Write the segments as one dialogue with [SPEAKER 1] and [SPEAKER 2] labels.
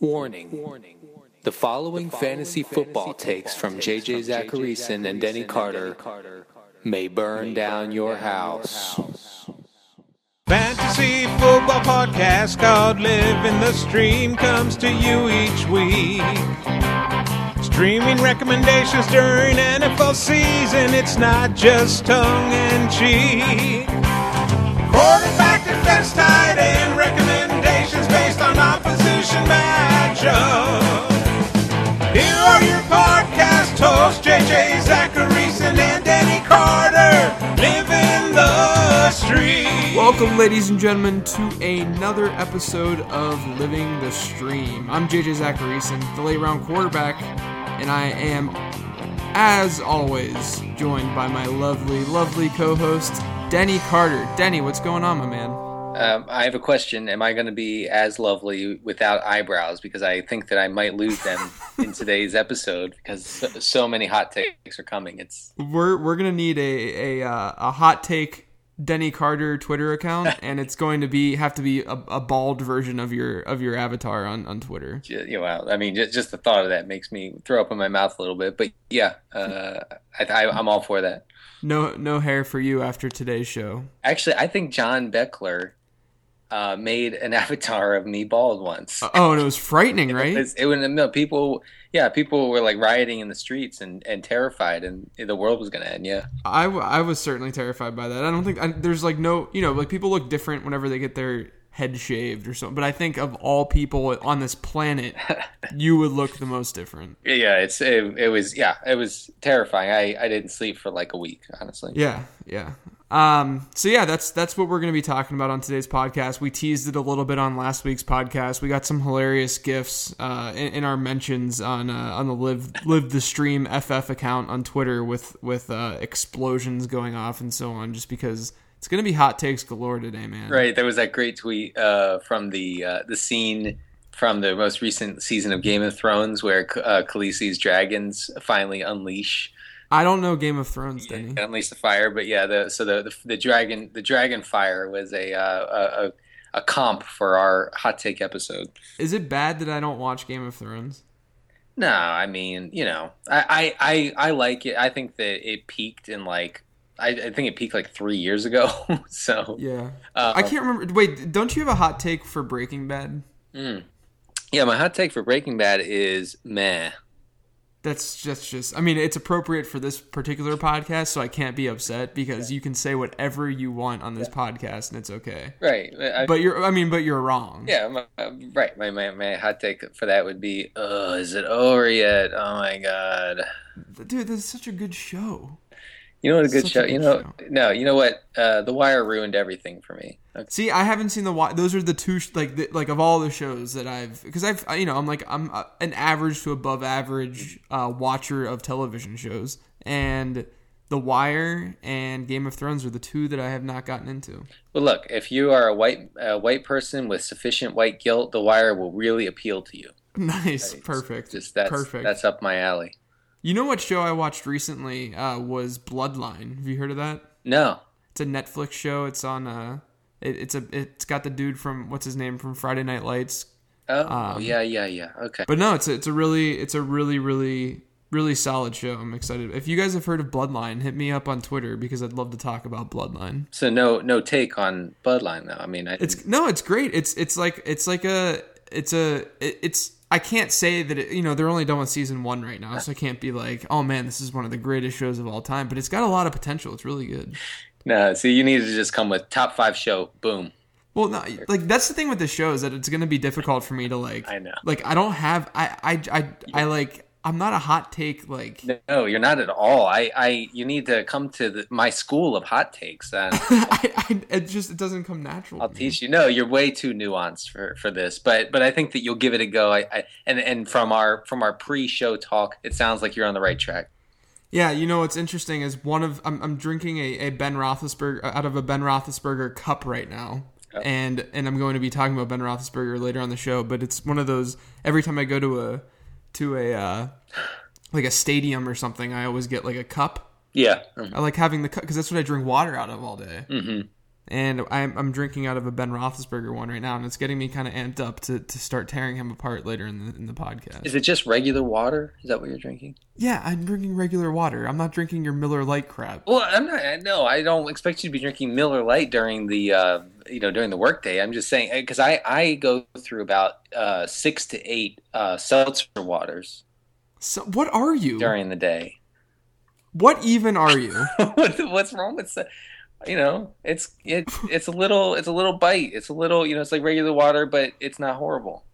[SPEAKER 1] Warning. Warning. The following fantasy football takes from JJ Zachariason and Denny Carter may burn down your house.
[SPEAKER 2] Fantasy football podcast called Live in the Stream comes to you each week. Streaming recommendations during NFL season, it's not just tongue and cheek. Quarterback defense tight end matchup. Here are your podcast hosts, JJ Zachariason and Denny Carter. Live in the stream.
[SPEAKER 3] Welcome, ladies and gentlemen, to another episode of Living the Stream. I'm JJ Zachariason, the late round quarterback, and I am, as always, joined by my lovely, lovely co host, Denny Carter. Denny, what's going on, my man?
[SPEAKER 4] Um, I have a question. Am I going to be as lovely without eyebrows? Because I think that I might lose them in today's episode because so, so many hot takes are coming. It's
[SPEAKER 3] We're we're gonna need a a uh, a hot take Denny Carter Twitter account, and it's going to be have to be a, a bald version of your of your avatar on on Twitter.
[SPEAKER 4] ju- you know, I mean, just, just the thought of that makes me throw up in my mouth a little bit. But yeah, uh, I, I, I'm all for that.
[SPEAKER 3] No no hair for you after today's show.
[SPEAKER 4] Actually, I think John Beckler uh, made an avatar of me bald once.
[SPEAKER 3] Oh, and it was frightening, right?
[SPEAKER 4] It's- It, was no people. Yeah, people were like rioting in the streets and, and terrified, and the world was going to end. Yeah.
[SPEAKER 3] I, w- I was certainly terrified by that. I don't think I, there's like no, you know, like people look different whenever they get their head shaved or something. But I think of all people on this planet, you would look the most different.
[SPEAKER 4] Yeah, it's it, it was yeah, it was terrifying. I, I didn't sleep for like a week, honestly.
[SPEAKER 3] Yeah, yeah. Um, so yeah, that's that's what we're going to be talking about on today's podcast. We teased it a little bit on last week's podcast. We got some hilarious gifs uh, in, in our mentions on uh, on the live live the stream FF account on Twitter with with uh, explosions going off and so on. Just because it's going to be hot takes galore today, man.
[SPEAKER 4] Right, there was that great tweet uh, from the uh, the scene from the most recent season of Game of Thrones where uh, Khaleesi's dragons finally unleash
[SPEAKER 3] I don't know Game of Thrones, Denny.
[SPEAKER 4] unleash the fire. But yeah, the so the the, the dragon the dragon fire was a, uh, a a comp for our hot take episode.
[SPEAKER 3] Is it bad that I don't watch Game of Thrones?
[SPEAKER 4] No, I mean, you know, I, I, I, I like it. I think that it peaked in like, I, I think it peaked like three years ago. so,
[SPEAKER 3] Yeah.
[SPEAKER 4] uh,
[SPEAKER 3] I can't remember. Wait, don't you have a hot take for Breaking Bad?
[SPEAKER 4] yeah, my hot take for Breaking Bad is meh.
[SPEAKER 3] That's just just I mean it's appropriate for this particular podcast so I can't be upset because you can say whatever you want on this podcast and it's okay.
[SPEAKER 4] Right. I,
[SPEAKER 3] But you're I mean but you're wrong.
[SPEAKER 4] yeah, my, right. My, my, my hot take for that would be, oh, is it over yet? Oh my God.
[SPEAKER 3] Dude, this is such a good show.
[SPEAKER 4] You know what a good
[SPEAKER 3] Such
[SPEAKER 4] show,
[SPEAKER 3] a
[SPEAKER 4] you know,
[SPEAKER 3] show.
[SPEAKER 4] no, you know what? Uh, the Wire ruined everything for me. Okay.
[SPEAKER 3] See, I haven't seen the Wi- those are the two sh- like the, like of all the shows that I've because I've you know I'm like I'm uh, an average to above average uh, watcher of television shows and The Wire and Game of Thrones are the two that I have not gotten into.
[SPEAKER 4] Well, look, if you are a white, uh, white person with sufficient white guilt, The Wire will really appeal to you.
[SPEAKER 3] Nice,
[SPEAKER 4] It's
[SPEAKER 3] perfect,
[SPEAKER 4] Just that's
[SPEAKER 3] perfect.
[SPEAKER 4] that's up my alley.
[SPEAKER 3] You know what show I watched recently uh, was Bloodline. Have you heard of that?
[SPEAKER 4] No,
[SPEAKER 3] It's a Netflix show. It's on. Uh, it, it's a. It's got the dude from what's his name from Friday Night Lights.
[SPEAKER 4] oh
[SPEAKER 3] Um,
[SPEAKER 4] yeah, yeah, yeah. Okay.
[SPEAKER 3] But no, it's a, it's a really it's a really really really solid show. I'm excited. If you guys have heard of Bloodline, hit me up on Twitter because I'd love to talk about Bloodline.
[SPEAKER 4] So no, no take on Bloodline though. I mean, I,
[SPEAKER 3] It's no, it's great. It's it's like it's like a it's a it, it's. I can't say that it, you know they're only done with season one right now, so I can't be like, oh man, this is one of the greatest shows of all time. But it's got a lot of potential. It's really good.
[SPEAKER 4] no. See, you need to just come with top five show. Boom.
[SPEAKER 3] Well, no, like that's the thing with the show is that it's going to be difficult for me to like.
[SPEAKER 4] I know.
[SPEAKER 3] Like I don't have I I I, I like I'm not a hot take like.
[SPEAKER 4] No, you're not at all. I, I, you need to come to the, my school of hot takes, and
[SPEAKER 3] I, I it just it doesn't come natural.
[SPEAKER 4] I'll teach you. No, you're way too nuanced for, for this, but but I think that you'll give it a go. I, I and and from our from our pre-show talk, it sounds like you're on the right track.
[SPEAKER 3] Yeah, you know what's interesting is one of I'm, I'm drinking a, a Ben Roethlisberger uh, out of a Ben Roethlisberger cup right now, and and I'm going to be talking about Ben Roethlisberger later on the show. But it's one of those every time I go to a to a uh, like a stadium or something, I always get like a cup.
[SPEAKER 4] Yeah. Um,
[SPEAKER 3] I like having the cup because that's what I drink water out of all day. Mm-hmm. and I'm, I'm drinking out of a Ben Roethlisberger one right now, and it's getting me kind of amped up to, to start tearing him apart later in the in the podcast.
[SPEAKER 4] Is it just regular water? Is that what you're drinking?
[SPEAKER 3] Yeah, I'm drinking regular water. I'm not drinking your Miller Lite crap.
[SPEAKER 4] Well, I'm not. No, I don't expect you to be drinking Miller Lite during the uh, you know during the workday. I'm just saying because I I go through about uh, six to eight uh, seltzer waters
[SPEAKER 3] So what are you?
[SPEAKER 4] during the day.
[SPEAKER 3] What even are you?
[SPEAKER 4] What's wrong with that? You know, it's it, it's a little it's a little bite. It's a little you know it's like regular water, but it's not horrible.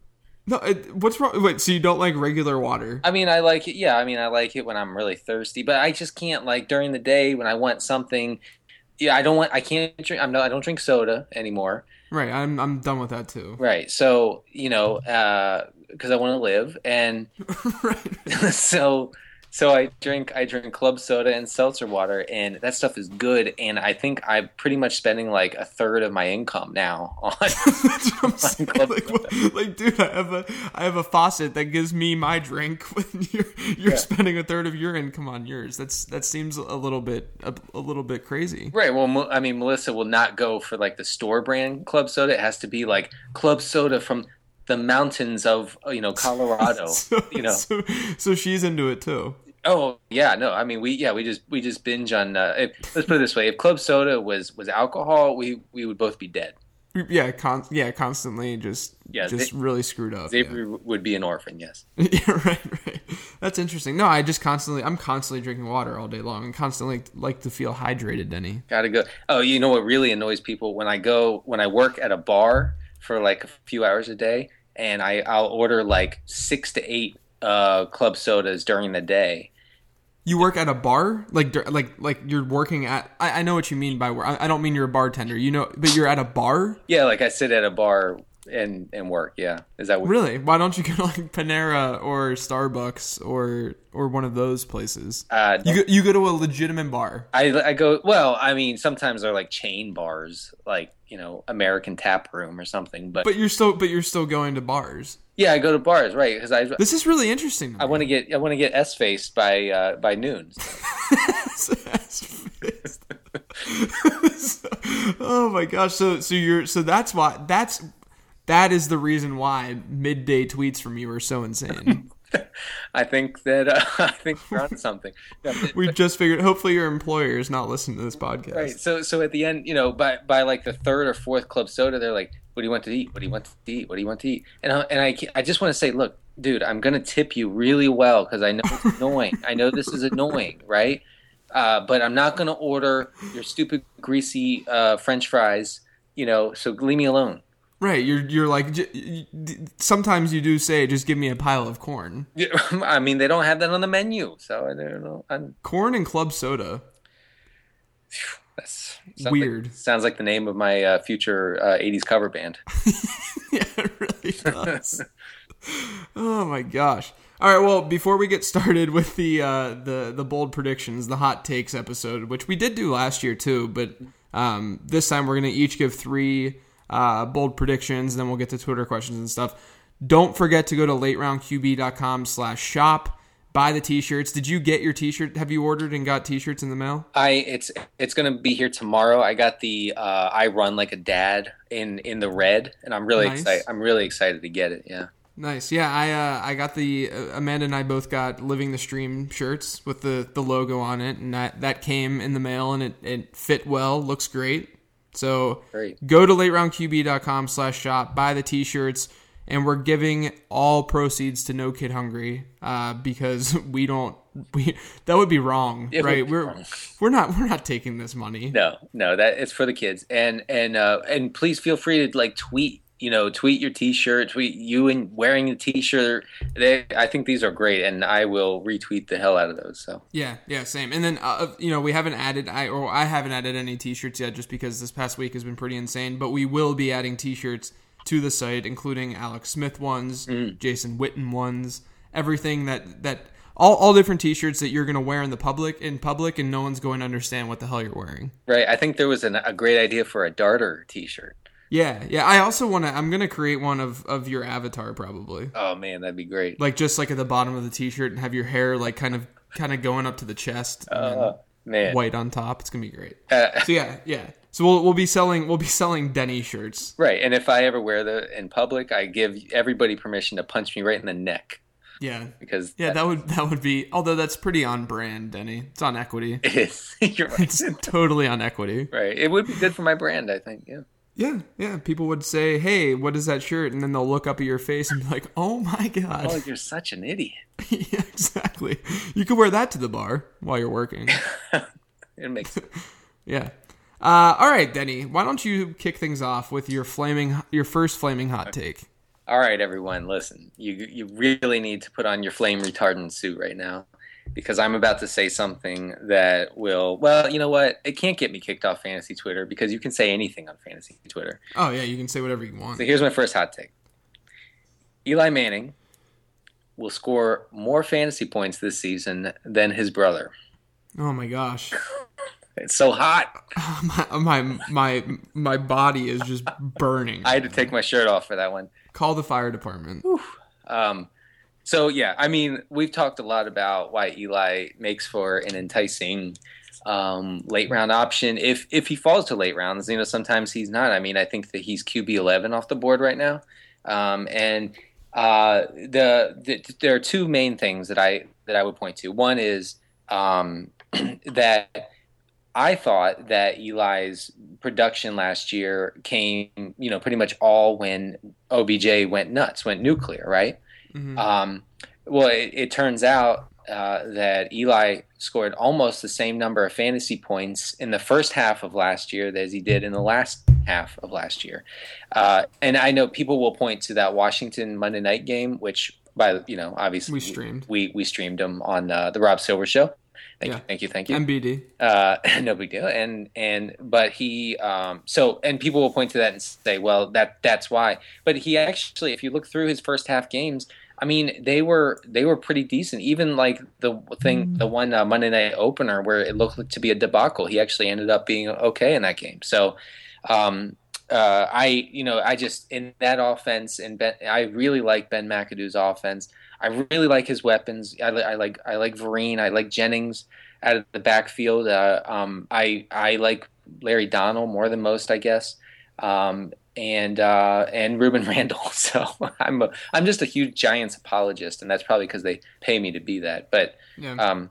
[SPEAKER 3] no, it, what's wrong? Wait, so you don't like regular water?
[SPEAKER 4] I mean, I like it. Yeah, I mean, I like it when I'm really thirsty, but I just can't like during the day when I want something. Yeah, I don't want. I can't drink. I'm not. I don't drink soda anymore.
[SPEAKER 3] Right, I'm I'm done with that too.
[SPEAKER 4] Right. So you know, uh, because I want to live, and
[SPEAKER 3] right.
[SPEAKER 4] so so I drink I drink club soda and seltzer water, and that stuff is good. And I think I'm pretty much spending like a third of my income now on.
[SPEAKER 3] That's what I'm saying.
[SPEAKER 4] Club
[SPEAKER 3] Like, what- like, dude, I have a I have a faucet that gives me my drink when you're you're
[SPEAKER 4] Yeah.
[SPEAKER 3] spending a third of your income on yours. That's that seems a little bit a, a little bit crazy.
[SPEAKER 4] Right. Well, I mean, Melissa will not go for like the store brand club soda. It has to be like club soda from the mountains of you know Colorado.
[SPEAKER 3] So,
[SPEAKER 4] you know.
[SPEAKER 3] so, so she's into it too.
[SPEAKER 4] Oh yeah, no. I mean, we yeah we just we just binge on. Uh, if, let's put it this way: if club soda was was alcohol, we we would both be dead.
[SPEAKER 3] Yeah, con- yeah, constantly just
[SPEAKER 4] Yeah,
[SPEAKER 3] just
[SPEAKER 4] they-
[SPEAKER 3] really screwed up.
[SPEAKER 4] Xavier would be an orphan. Yes.
[SPEAKER 3] Yeah. yeah, right, right. That's interesting. No, I just constantly I'm constantly drinking water all day long and constantly like to feel hydrated, Denny.
[SPEAKER 4] Gotta go. Oh, you know what really annoys people when I go when I work at a bar for like a few hours a day, and I I'll order like six to eight uh, club sodas during the day.
[SPEAKER 3] You work at a bar, like like like you're working at. I, I know what you mean by work. I, I don't mean you're a bartender. You know, but you're at a bar.
[SPEAKER 4] Yeah, like I sit at a bar and and work. Yeah, is that what?
[SPEAKER 3] Really? Why don't you go to like Panera or Starbucks or or one of those places?
[SPEAKER 4] Uh,
[SPEAKER 3] You go, you go to a legitimate bar.
[SPEAKER 4] I I go. Well, I mean, sometimes they're like chain bars, like you know, American Tap Room or something. But,
[SPEAKER 3] But you're still but you're still going to bars.
[SPEAKER 4] yeah, I go to bars, right? Because I
[SPEAKER 3] This is really interesting.
[SPEAKER 4] I want to get I want to get s faced by uh, by noon.
[SPEAKER 3] oh my gosh! So so you're so that's why that's that is the reason why midday tweets from you are so insane.
[SPEAKER 4] I think that uh, I think you're on something. No,
[SPEAKER 3] We've just figured. Hopefully, your employer is not listening to this podcast.
[SPEAKER 4] Right. So so at the end, you know, by by like the third or fourth club soda, they're like, "What do you want to eat? What do you want to eat? What do you want to eat?" And I, and I I just want to say, look, dude, I'm gonna tip you really well because I know it's annoying. I know this is annoying, right? Uh, but I'm not gonna order your stupid greasy uh, French fries. You know, so leave me alone.
[SPEAKER 3] Right. You're you're like j- y- y- sometimes you do say just give me a pile of corn,
[SPEAKER 4] Yeah, I mean, they don't have that on the menu, so I don't know. I'm,
[SPEAKER 3] corn and club soda.
[SPEAKER 4] that's sounds
[SPEAKER 3] Weird.
[SPEAKER 4] Like, sounds like the name of my uh, future uh, '80s cover band.
[SPEAKER 3] yeah, it really does. oh my gosh. All right, well, before we get started with the uh, the the bold predictions, the hot takes episode, which we did do last year too, but um, this time we're gonna each give three uh, bold predictions, then we'll get to Twitter questions and stuff. Don't forget to go to lateroundqb.com slash shop. Buy the t-shirts. Did you get your t-shirt? Have you ordered and got t-shirts in the mail?
[SPEAKER 4] I it's it's gonna be here tomorrow. I got the uh, I run like a dad in in the red, and I'm really
[SPEAKER 3] Nice.
[SPEAKER 4] excited. I'm really excited to get it. Yeah.
[SPEAKER 3] Nice. Yeah, I uh, I got the uh, Amanda and I both got living the stream shirts with the the logo on it, and that that came in the mail, and it it fit well. Looks great. So
[SPEAKER 4] Great.
[SPEAKER 3] go to lateroundqb.com slash shop, buy the t-shirts, and we're giving all proceeds to No Kid Hungry uh, because we don't we that would be wrong,
[SPEAKER 4] It
[SPEAKER 3] right?
[SPEAKER 4] be
[SPEAKER 3] we're
[SPEAKER 4] wrong.
[SPEAKER 3] we're not we're not taking this money.
[SPEAKER 4] No, no, that it's for the kids, and and uh, and please feel free to like tweet. You know, tweet your T-shirt, tweet you and wearing the T-shirt. They, I think these are great, and I will retweet the hell out of those. So
[SPEAKER 3] Yeah, yeah, same. And then uh, you know we haven't added I or I haven't added any t-shirts yet, just because this past week has been pretty insane. But we will be adding t-shirts to the site, including Alex Smith ones,
[SPEAKER 4] Mm.
[SPEAKER 3] Jason Witten ones, everything that that all, all different t-shirts that you're gonna wear in the public in public, and no one's going to understand what the hell you're wearing.
[SPEAKER 4] right, I think there was an, a great idea for a darter T-shirt.
[SPEAKER 3] Yeah, yeah. I also want to. I'm gonna create one of of your avatar probably,
[SPEAKER 4] Oh man, that'd be great.
[SPEAKER 3] like just like at the bottom of the t-shirt, and have your hair like kind of kind of going up to the chest.
[SPEAKER 4] Uh, Man.
[SPEAKER 3] white on top. It's gonna be great.
[SPEAKER 4] Uh,
[SPEAKER 3] So yeah, yeah. So we'll we'll be selling we'll be selling Denny shirts.
[SPEAKER 4] right. And if I ever wear the in public, I give everybody permission to punch me right in the neck
[SPEAKER 3] Yeah.
[SPEAKER 4] because
[SPEAKER 3] Yeah, that would that would be although that's pretty on brand, Denny. It's on equity.
[SPEAKER 4] it is. You're right.
[SPEAKER 3] It's totally on equity.
[SPEAKER 4] right. It would be good for my brand, I think. Yeah.
[SPEAKER 3] Yeah, yeah. People would say, "Hey, what is that shirt?" And then they'll look up at your face and be like, "Oh my god!"
[SPEAKER 4] Oh, you're such an idiot.
[SPEAKER 3] yeah, exactly. You could wear that to the bar while you're working.
[SPEAKER 4] It makes
[SPEAKER 3] Yeah. Uh, all right, Denny. Why don't you kick things off with your flaming, your first flaming hot take?
[SPEAKER 4] All right, everyone, listen. You you really need to put on your flame retardant suit right now because I'm about to say something that will. Well, you know what? It can't get me kicked off fantasy Twitter because you can say anything on fantasy Twitter.
[SPEAKER 3] Oh yeah, you can say whatever you want.
[SPEAKER 4] So here's my first hot take. Eli Manning will score more fantasy points this season than his brother.
[SPEAKER 3] Oh my gosh,
[SPEAKER 4] It's so hot.
[SPEAKER 3] my my my my body is just burning.
[SPEAKER 4] I had to take my shirt off for that one.
[SPEAKER 3] Call the fire department.
[SPEAKER 4] Um, so yeah, I mean, we've talked a lot about why Eli makes for an enticing um, late round option. If if he falls to late rounds, you know, sometimes he's not. I mean, I think that he's QB eleven off the board right now, um, and uh, the, the there are two main things that I that I would point to. One is um, that I thought that Eli's production last year came, you know, pretty much all when OBJ went nuts, went nuclear, right?
[SPEAKER 3] Mhm.
[SPEAKER 4] Um, well, it, it turns out uh, that Eli scored almost the same number of fantasy points in the first half of last year as he did in the last half of last year. Uh, and I know people will point to that Washington Monday night game, which by you know obviously
[SPEAKER 3] We streamed.
[SPEAKER 4] we we streamed them on uh, the Rob Silver show. Thank
[SPEAKER 3] Yeah.
[SPEAKER 4] you, thank you, thank you
[SPEAKER 3] MBD.
[SPEAKER 4] uh, no big deal. And and but he um, so and people will point to that and say, well, that that's why. But he actually, if you look through his first half games, I mean, they were they were pretty decent. Even like the thing, the one uh, Monday night opener where it looked to be a debacle, he actually ended up being okay in that game. So. Um, uh, I you know I just in that offense and ben, I really like Ben McAdoo's offense. I really like his weapons. I, I like I like Vereen. I like Jennings out of the backfield. Uh, um, I I like Larry Donnell more than most, I guess, um, and uh, and Ruben Randall. So I'm a, I'm just a huge Giants apologist, and that's probably because they pay me to be that. But
[SPEAKER 3] Yeah,
[SPEAKER 4] um,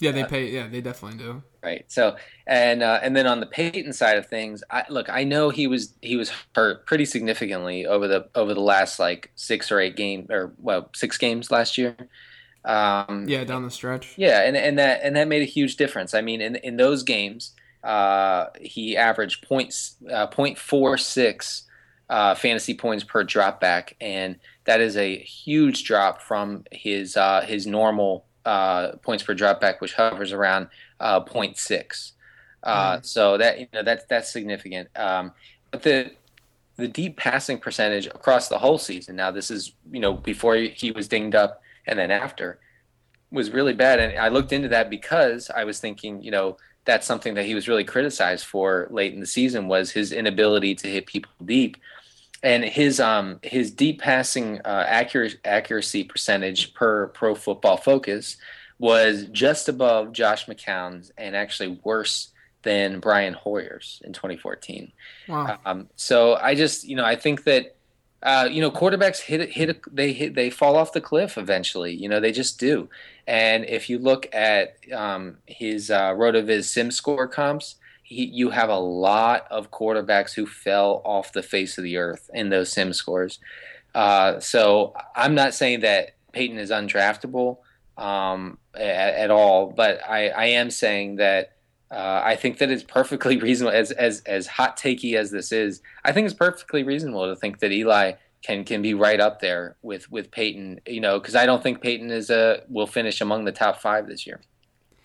[SPEAKER 3] yeah. They pay. Yeah, they definitely do.
[SPEAKER 4] right. So and uh, and then on the Peyton side of things, I, look, I know he was he was hurt pretty significantly over the over the last like six or eight game or well six games last year. Um,
[SPEAKER 3] Yeah, down the stretch.
[SPEAKER 4] yeah, and, and that and that made a huge difference. I mean, in in those games, uh, he averaged points uh, point four six uh, fantasy points per drop back, and that is a huge drop from his uh, his normal uh, points per drop back, which hovers around uh, 0.6. Uh, So that you know that's that's significant. Um, but the the deep passing percentage across the whole season. Now this is you know before he was dinged up and then after was really bad. And I looked into that because I was thinking, you know, that's something that he was really criticized for late in the season was his inability to hit people deep. And his um his deep passing uh, accuracy accuracy percentage per Pro Football Focus was just above Josh McCown's and actually worse than Brian Hoyer's in 2014.
[SPEAKER 3] Wow.
[SPEAKER 4] Um, so I just, you know, I think that, uh, you know, quarterbacks hit hit a, they hit, they fall off the cliff eventually. You know, they just do. And if you look at um, his uh, Rotoviz Sim score comps, he, you have a lot of quarterbacks who fell off the face of the earth in those Sim scores. Uh, so I'm not saying that Peyton is undraftable um, at, at all, but I, I am saying that uh, I think that it's perfectly reasonable, as as as hot takey as this is. I think it's perfectly reasonable to think that Eli can can be right up there with with Peyton. You know, because I don't think Peyton is a will finish among the top five this year.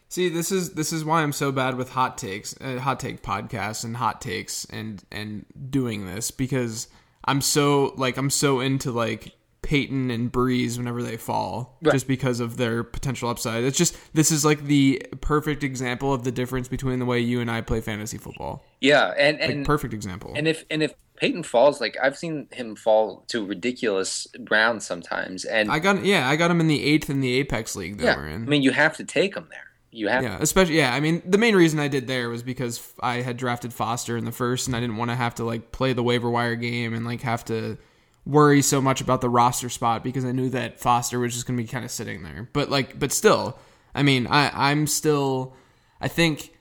[SPEAKER 3] See, this is this is why I'm so bad with hot takes, uh, hot take podcasts, and hot takes, and and doing this because I'm so like I'm so into like Peyton and Brees whenever they fall,
[SPEAKER 4] Right.
[SPEAKER 3] just because of their potential upside. It's just this is like the perfect example of the difference between the way you and I play fantasy football.
[SPEAKER 4] Yeah, and
[SPEAKER 3] Like
[SPEAKER 4] and
[SPEAKER 3] perfect example.
[SPEAKER 4] and if and if Peyton falls, like I've seen him fall to ridiculous rounds sometimes, and
[SPEAKER 3] I got yeah, I got him in the eighth in the Apex League that
[SPEAKER 4] yeah,
[SPEAKER 3] we're in.
[SPEAKER 4] I mean you have to take him there. You have
[SPEAKER 3] Yeah, especially yeah. I mean, the main reason I did there was because I had drafted Foster in the first, and I didn't want to have to like play the waiver wire game and like have to worry so much about the roster spot because I knew that Foster was just going to be kind of sitting there. But like, but still, I mean, I I'm still, I think.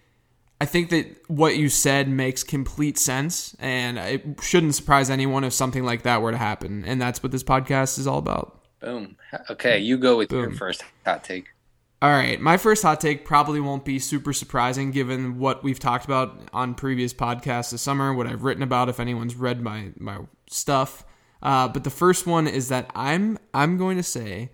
[SPEAKER 3] I think that what you said makes complete sense, and it shouldn't surprise anyone if something like that were to happen. And that's what this podcast is all about.
[SPEAKER 4] boom. Okay, you go with your
[SPEAKER 3] Boom.
[SPEAKER 4] first hot take.
[SPEAKER 3] All right, my first hot take probably won't be super surprising given what we've talked about on previous podcasts this summer, what I've written about if anyone's read my my stuff. Uh, but the first one is that I'm I'm going to say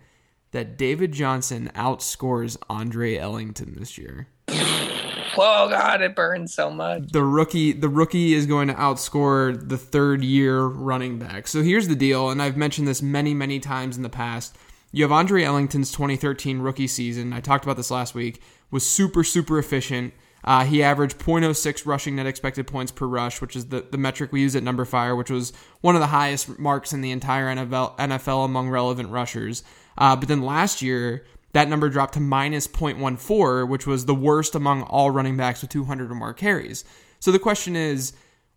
[SPEAKER 3] that David Johnson outscores Andre Ellington this year.
[SPEAKER 4] Oh God, it burns so much.
[SPEAKER 3] the rookie the rookie is going to outscore the third year running back. So here's the deal, and I've mentioned this many many times in the past. You have Andre Ellington's 2013 rookie season. I talked about this last week. Was super super efficient. Uh, he averaged 0.06 rushing net expected points per rush, which is the, the metric we use at numberFire, which was one of the highest marks in the entire NFL, NFL among relevant rushers. Uh, but then last year, that number dropped to minus 0.14, which was the worst among all running backs with 200 or more carries. So the question is,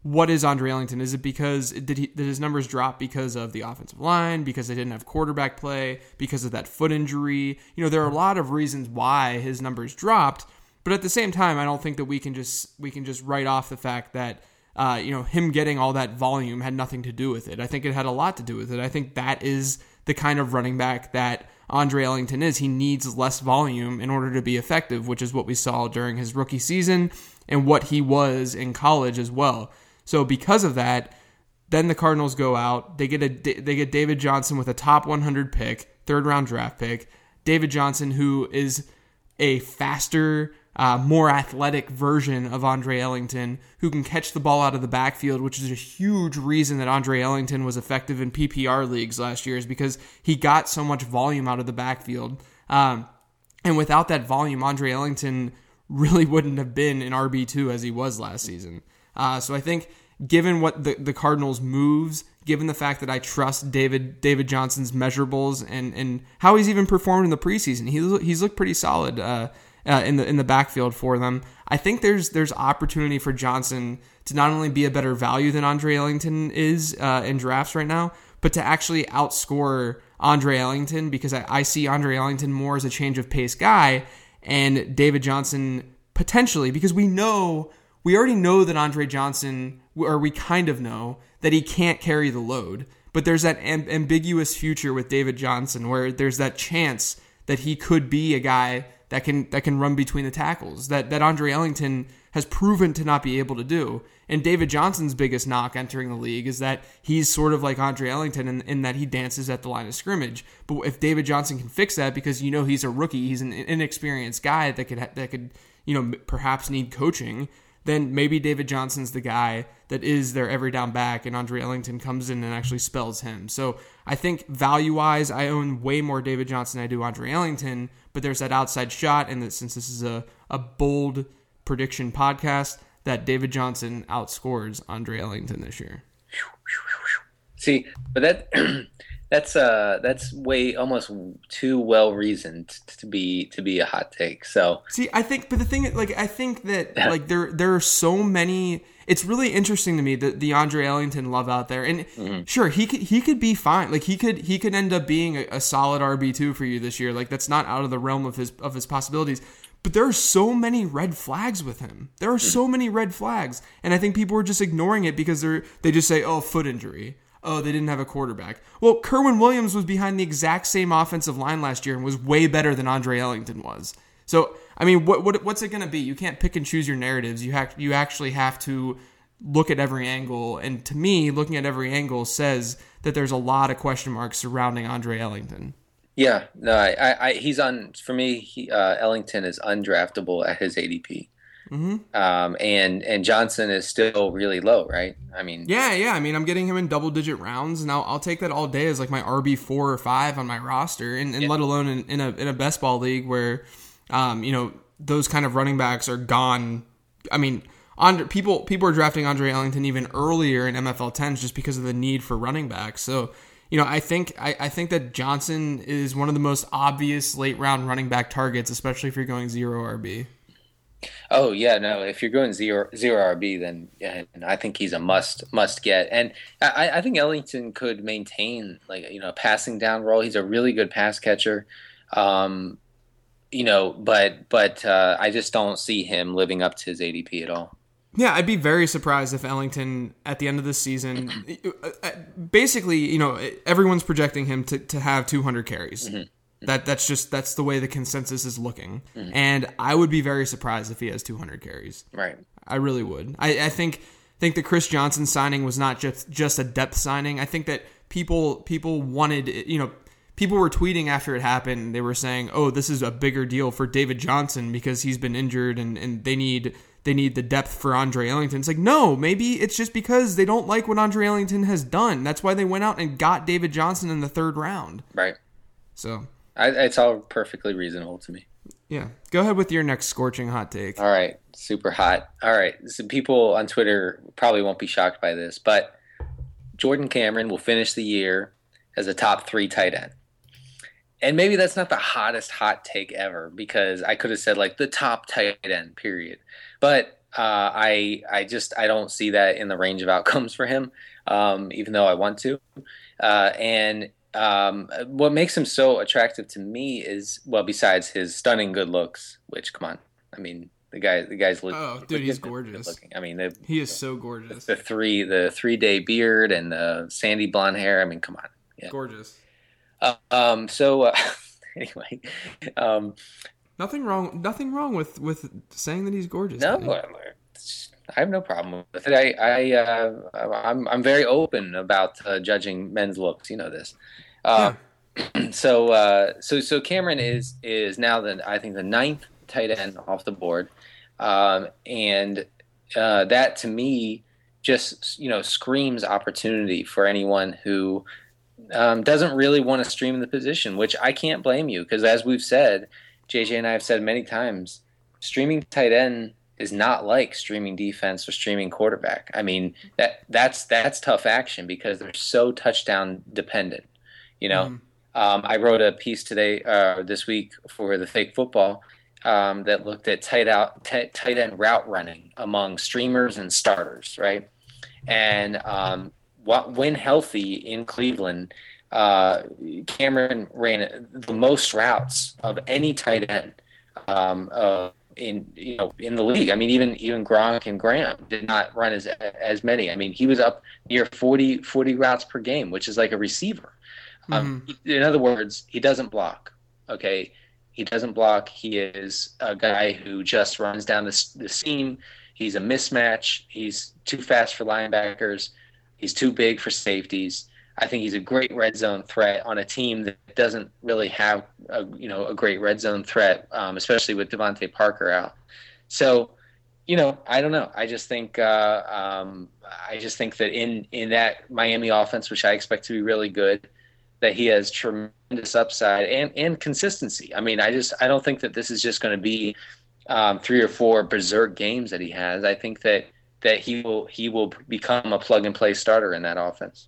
[SPEAKER 3] what is Andre Ellington? Is it because did he did his numbers drop because of the offensive line, because they didn't have quarterback play, because of that foot injury? You know, there are a lot of reasons why his numbers dropped, but at the same time, I don't think that we can just we can just write off the fact that uh, you know him getting all that volume had nothing to do with it. I think it had a lot to do with it. I think that is the kind of running back that Andre Ellington is. He needs less volume in order to be effective, which is what we saw during his rookie season and what he was in college as well. So because of that, then the Cardinals go out. They get a they get David Johnson with a top 100 pick, third round draft pick. David Johnson, who is a faster, uh, more athletic version of Andre Ellington, who can catch the ball out of the backfield, which is a huge reason that Andre Ellington was effective in PPR leagues last year, is because he got so much volume out of the backfield. Um, and without that volume, Andre Ellington really wouldn't have been an RB2 as he was last season. Uh, so I think given what the, the Cardinals moves, given the fact that I trust David David Johnson's measurables and, and how he's even performed in the preseason, he's he's looked pretty solid uh, uh, in the in the backfield for them. I think there's there's opportunity for Johnson to not only be a better value than Andre Ellington is uh, in drafts right now, but to actually outscore Andre Ellington because I, I see Andre Ellington more as a change of pace guy and David Johnson potentially because we know we already know that Andre Johnson or we kind of know that he can't carry the load but there's that am- ambiguous future with David Johnson where there's that chance that he could be a guy that can that can run between the tackles that that Andre Ellington has proven to not be able to do. And David Johnson's biggest knock entering the league is that he's sort of like Andre Ellington in, in that he dances at the line of scrimmage. But if David Johnson can fix that, because you know he's a rookie, he's an inexperienced guy that could that could you know perhaps need coaching, then maybe David Johnson's the guy that is their every down back, and Andre Ellington comes in and actually spells him. So I think value wise, I own way more David Johnson than I do Andre Ellington, but there's that outside shot, and that since this is a, a bold prediction podcast, that David Johnson outscores Andre Ellington this year.
[SPEAKER 4] See, but that that's uh that's way almost too well reasoned to be to be a hot take. So
[SPEAKER 3] See, I think, but the thing, like, I think that like there there are so many. It's really interesting to me that the Andre Ellington love out there, and sure he could he could be fine. Like he could he could end up being a, a solid RB two for you this year. Like that's not out of the realm of his of his possibilities. But there are so many red flags with him. There are so many red flags, and I think people are just ignoring it because they're they just say, "Oh, foot injury." Oh, they didn't have a quarterback. Well, Kerwynn Williams was behind the exact same offensive line last year and was way better than Andre Ellington was. So, I mean, what, what what's it going to be? You can't pick and choose your narratives. You have you actually have to look at every angle. And to me, looking at every angle says that there's a lot of question marks surrounding Andre Ellington.
[SPEAKER 4] yeah, no, I, I, he's on for me. He, uh, Ellington is undraftable at his ADP.
[SPEAKER 3] Mm-hmm.
[SPEAKER 4] Um, and and Johnson is still really low, right? I mean,
[SPEAKER 3] Yeah, yeah. I mean, I'm getting him in double digit rounds, and I'll, I'll take that all day as like my RB four or five on my roster, and, and let alone in, in a in a best ball league where, um, you know, those kind of running backs are gone. I mean, Andre, people people are drafting Andre Ellington even earlier in MFL tens just because of the need for running backs. So you know, I think I, I think that Johnson is one of the most obvious late round running back targets, especially if you're going zero RB.
[SPEAKER 4] Oh yeah, no. If you're going zero zero RB, then I think he's a must must get. And I, I think Ellington could maintain like you know a passing down role. He's a really good pass catcher. Um, you know, but but uh, I just don't see him living up to his ADP at all.
[SPEAKER 3] Yeah, I'd be very surprised if Ellington at the end of the season, uh, uh, basically, you know, everyone's projecting him to, to have 200 carries. Mm-hmm. That that's just that's the way the consensus is looking, mm-hmm. and I would be very surprised if he has 200 carries.
[SPEAKER 4] Right.
[SPEAKER 3] I really would. I, I think think the Chris Johnson signing was not just just a depth signing. I think that people people wanted you know people were tweeting after it happened. They were saying, "Oh, this is a bigger deal for David Johnson because he's been injured and and they need." They need the depth for Andre Ellington. It's like, no, maybe it's just because they don't like what Andre Ellington has done. That's why they went out and got David Johnson in the third round.
[SPEAKER 4] Right.
[SPEAKER 3] So
[SPEAKER 4] I, it's all perfectly reasonable to me.
[SPEAKER 3] Yeah. Go ahead with your next scorching hot take.
[SPEAKER 4] All right. Super hot. All right. So people on Twitter probably won't be shocked by this, but Jordan Cameron will finish the year as a top three tight end. And maybe that's not the hottest hot take ever because I could have said like the top tight end, period. But uh, I I just I don't see that in the range of outcomes for him, um, even though I want to. Uh, and um, what makes him so attractive to me is well, besides his stunning good looks, which come on, I mean the guy the guy's look,
[SPEAKER 3] oh dude he's gorgeous looking.
[SPEAKER 4] I mean the,
[SPEAKER 3] he is so gorgeous.
[SPEAKER 4] The three the three day beard and the sandy blonde hair. I mean come on,
[SPEAKER 3] yeah. gorgeous.
[SPEAKER 4] Uh, um. So uh, anyway, um,
[SPEAKER 3] nothing wrong. Nothing wrong with with saying that he's gorgeous.
[SPEAKER 4] No, I have no problem with it. I, I, uh, I'm, I'm very open about uh, judging men's looks. You know this. Uh, so uh, so so Cameron is is now the I think the ninth tight end off the board, um, and uh, that to me just you know screams opportunity for anyone who um, doesn't really want to stream the position, which I can't blame you because as we've said, JJ and I have said many times, streaming tight end is not like streaming defense or streaming quarterback. I mean that that's that's tough action because they're so touchdown dependent. You know, mm. um, I wrote a piece today, uh, this week for the fake football um, that looked at tight out, t- tight end route running among streamers and starters, right? And um, what, when healthy in Cleveland, uh, Cameron ran the most routes of any tight end um, uh, in you know in the league. I mean, even even Gronk and Graham did not run as as many. I mean, he was up near 40, 40 routes per game, which is like a receiver. Um, mm-hmm. In other words, he doesn't block. Okay, he doesn't block. He is a guy who just runs down the, the seam. He's a mismatch. He's too fast for linebackers. He's too big for safeties. I think he's a great red zone threat on a team that doesn't really have a you know a great red zone threat, um, especially with DeVante Parker out. So, you know, I don't know. I just think uh, um, I just think that in in that Miami offense, which I expect to be really good, that he has tremendous upside and, and consistency. I mean, I just I don't think that this is just going to be um, three or four berserk games that he has. I think that that he will he will become a plug and play starter in that offense.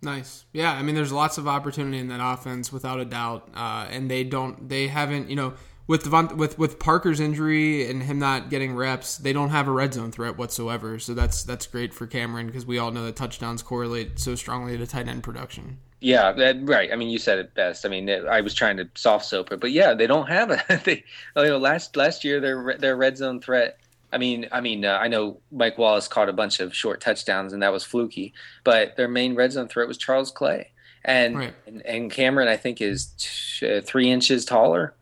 [SPEAKER 3] Nice, yeah. I mean, there's lots of opportunity in that offense without a doubt, uh, and they don't they haven't you know with with with Parker's injury and him not getting reps, they don't have a red zone threat whatsoever. So that's that's great for Cameron because we all know that touchdowns correlate so strongly to tight end production.
[SPEAKER 4] Yeah, that, right. I mean, you said it best. I mean, I was trying to soft soap it, but yeah, they don't have it. they, you know, last last year their their red zone threat. I mean, I mean, uh, I know Mike Wallace caught a bunch of short touchdowns, and that was fluky. But their main red zone threat was Charles Clay, and right. and, and, Cameron, I think, is t- uh, three inches taller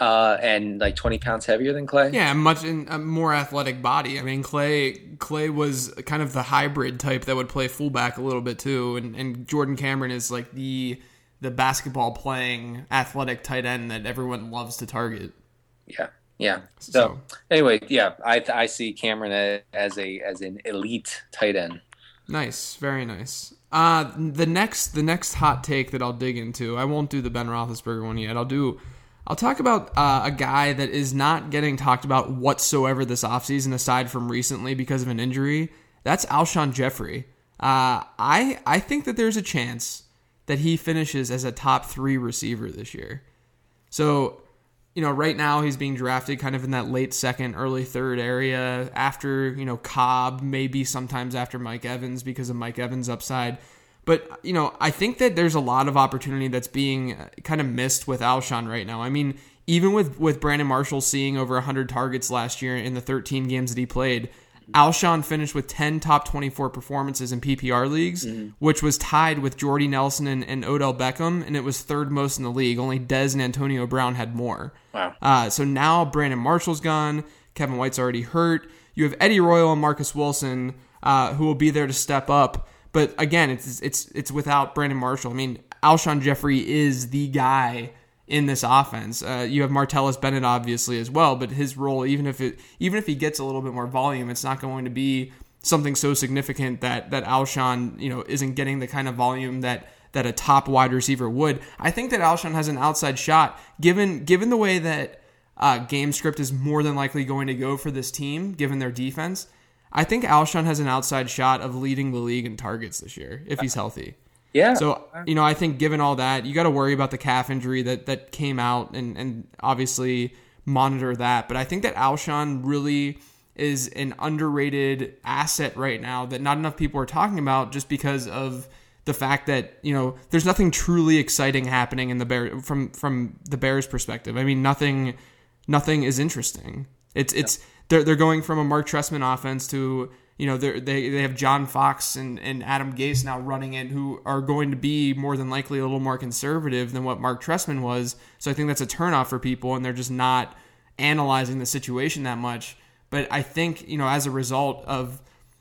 [SPEAKER 4] uh, and like 20 pounds heavier than Clay.
[SPEAKER 3] Yeah, much in a more athletic body. I mean, Clay Clay was kind of the hybrid type that would play fullback a little bit too, and, and Jordan Cameron is like the the basketball playing athletic tight end that everyone loves to target.
[SPEAKER 4] Yeah, yeah. So, so anyway, yeah, I I see Cameron as a as an elite tight end.
[SPEAKER 3] Nice, very nice. Uh, the next the next hot take that I'll dig into, I won't do the Ben Roethlisberger one yet. I'll do I'll talk about uh, a guy that is not getting talked about whatsoever this offseason, aside from recently because of an injury. That's Alshon Jeffery. Uh, I I think that there's a chance that he finishes as a top three receiver this year. So, you know, right now he's being drafted kind of in that late second, early third area after, you know, Cobb, maybe sometimes after Mike Evans because of Mike Evans' upside. But, you know, I think that there's a lot of opportunity that's being uh, kind of missed with Alshon right now. I mean, even with, with Brandon Marshall seeing over 100 targets last year in the 13 games that he played, Alshon finished with 10 top 24 performances in PPR leagues, mm-hmm. which was tied with Jordy Nelson and, and, Odell Beckham, and it was third most in the league. Only Dez and Antonio Brown had more.
[SPEAKER 4] Wow.
[SPEAKER 3] Uh, so now Brandon Marshall's gone. Kevin White's already hurt. You have Eddie Royal and Marquess Wilson, uh, who will be there to step up. But again, it's it's it's without Brandon Marshall. I mean, Alshon Jeffery is the guy in this offense. Uh, you have Martellus Bennett obviously as well, but his role, even if it, even if he gets a little bit more volume, it's not going to be something so significant that that Alshon, you know, isn't getting the kind of volume that that a top wide receiver would. I think that Alshon has an outside shot, given given the way that uh, game script is more than likely going to go for this team, given their defense. I think Alshon has an outside shot of leading the league in targets this year if he's healthy.
[SPEAKER 4] Yeah.
[SPEAKER 3] So you know, I think given all that, you got to worry about the calf injury that that came out, and and obviously monitor that. But I think that Alshon really is an underrated asset right now that not enough people are talking about, just because of the fact that you know there's nothing truly exciting happening in the bear from from the Bears' perspective. I mean, nothing nothing is interesting. It's it's they're they're going from a Mark Trestman offense to you know they they have John Fox and, and Adam Gase now running it, who are going to be more than likely a little more conservative than what Mark Trestman was. So I think that's a turnoff for people, and they're just not analyzing the situation that much. But I think you know as a result of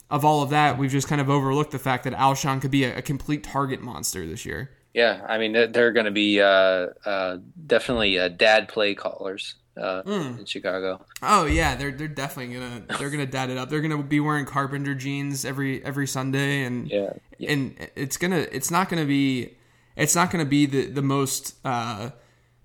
[SPEAKER 3] of all of that, we've just kind of overlooked the fact that Alshon could be a, a complete target monster this year.
[SPEAKER 4] Yeah, I mean they're going to be uh, uh, definitely uh, dad play callers uh, mm. in Chicago.
[SPEAKER 3] Oh yeah, they're they're definitely gonna they're gonna dad it up. They're gonna be wearing carpenter jeans every every Sunday, and
[SPEAKER 4] yeah,
[SPEAKER 3] yeah. and it's gonna it's not gonna be it's not gonna be the the most uh,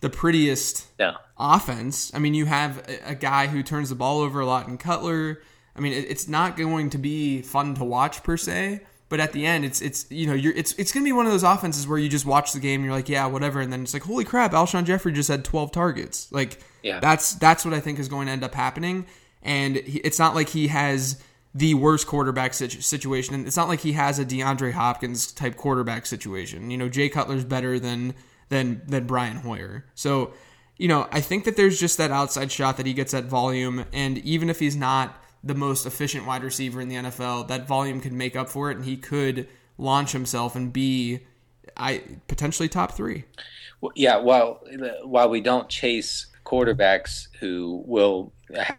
[SPEAKER 3] the prettiest
[SPEAKER 4] yeah.
[SPEAKER 3] offense. I mean, you have a, a, guy who turns the ball over a lot in Cutler. I mean, it, it's not going to be fun to watch per se. But at the end, it's it's you know you're it's it's gonna be one of those offenses where you just watch the game and you're like yeah whatever and then it's like holy crap Alshon Jeffery just had 12 targets like
[SPEAKER 4] yeah.
[SPEAKER 3] That's that's what I think is going to end up happening. And he, it's not like he has the worst quarterback situ- situation, and it's not like he has a DeAndre Hopkins type quarterback situation. You know, Jay Cutler's better than than than Brian Hoyer. So, you know, I think that there's just that outside shot that he gets that volume, and even if he's not the most efficient wide receiver in the NFL, that volume could make up for it, and he could launch himself and be, I potentially top three.
[SPEAKER 4] Well, yeah, while while we don't chase quarterbacks who will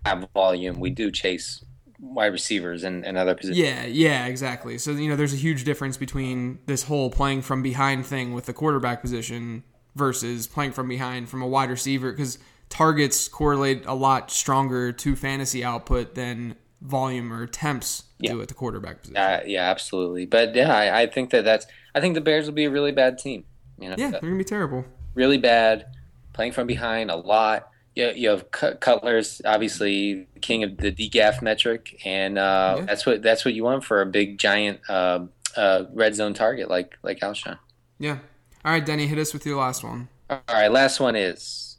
[SPEAKER 4] have volume. We do chase wide receivers and, and other positions.
[SPEAKER 3] Yeah, yeah, exactly. So you know, there's a huge difference between this whole playing from behind thing with the quarterback position versus playing from behind from a wide receiver because targets correlate a lot stronger to fantasy output than volume or attempts yeah. do at the quarterback position.
[SPEAKER 4] Uh, yeah, absolutely. But yeah, I, I, think that that's. I think the Bears will be a really bad team. You know,
[SPEAKER 3] yeah, they're gonna be terrible.
[SPEAKER 4] Really bad playing from behind a lot. You, you have Cutler's obviously king of the DGAF metric, and uh, yeah. that's what that's what you want for a big giant uh, uh, red zone target like like Alshon.
[SPEAKER 3] Yeah. All right, Denny, hit us with your last one.
[SPEAKER 4] All right, last one is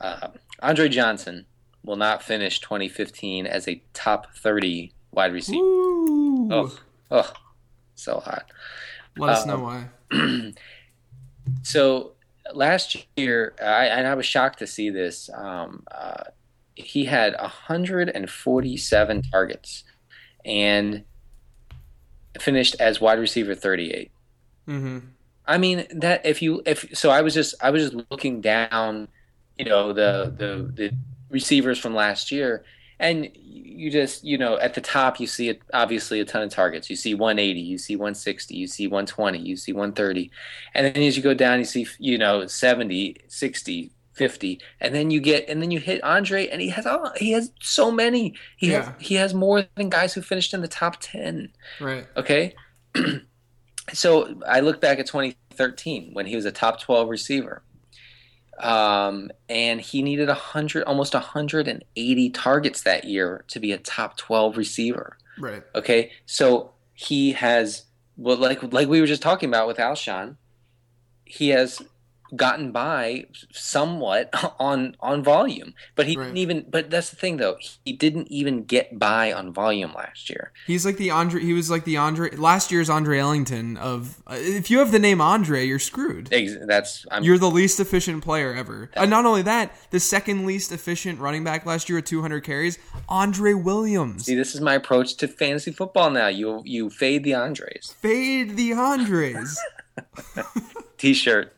[SPEAKER 4] uh, Andre Johnson will not finish 2015 as a top 30 wide receiver.
[SPEAKER 3] Ooh.
[SPEAKER 4] Oh, oh, so hot.
[SPEAKER 3] Let us know um,
[SPEAKER 4] why. so last year, I, and I was shocked to see this. Um, uh, he had 147 targets and finished as wide receiver 38.
[SPEAKER 3] Mm-hmm.
[SPEAKER 4] I mean that if you if so, I was just I was just looking down, you know, the the the receivers from last year, and you just you know at the top you see it obviously a ton of targets. You see 180 you see 160 you see 120 you see 130 and then as you go down you see you know 70 60 50 and then you get and then you hit andre and he has all he has so many. He yeah. has he has more than guys who finished in the top 10
[SPEAKER 3] right.
[SPEAKER 4] Okay? So i look back at 2013 when he was a top 12 receiver um, and he needed a hundred, almost 180 targets that year to be a top 12 receiver.
[SPEAKER 3] Right.
[SPEAKER 4] Okay. So he has, well, like like we were just talking about with Alshon, he has gotten by somewhat on on volume but he
[SPEAKER 3] Right.
[SPEAKER 4] didn't even but that's the thing though he didn't even get by on volume last year
[SPEAKER 3] He's like the Andre. He was like the Andre last year's Andre Ellington of. Uh, if you have the name Andre, you're screwed.
[SPEAKER 4] Ex- that's I'm
[SPEAKER 3] You're the least efficient player ever. And not only that, the second least efficient running back last year at 200 carries, Andre Williams.
[SPEAKER 4] see this is my approach to fantasy football now you you fade the Andres
[SPEAKER 3] Fade the Andres.
[SPEAKER 4] t-shirt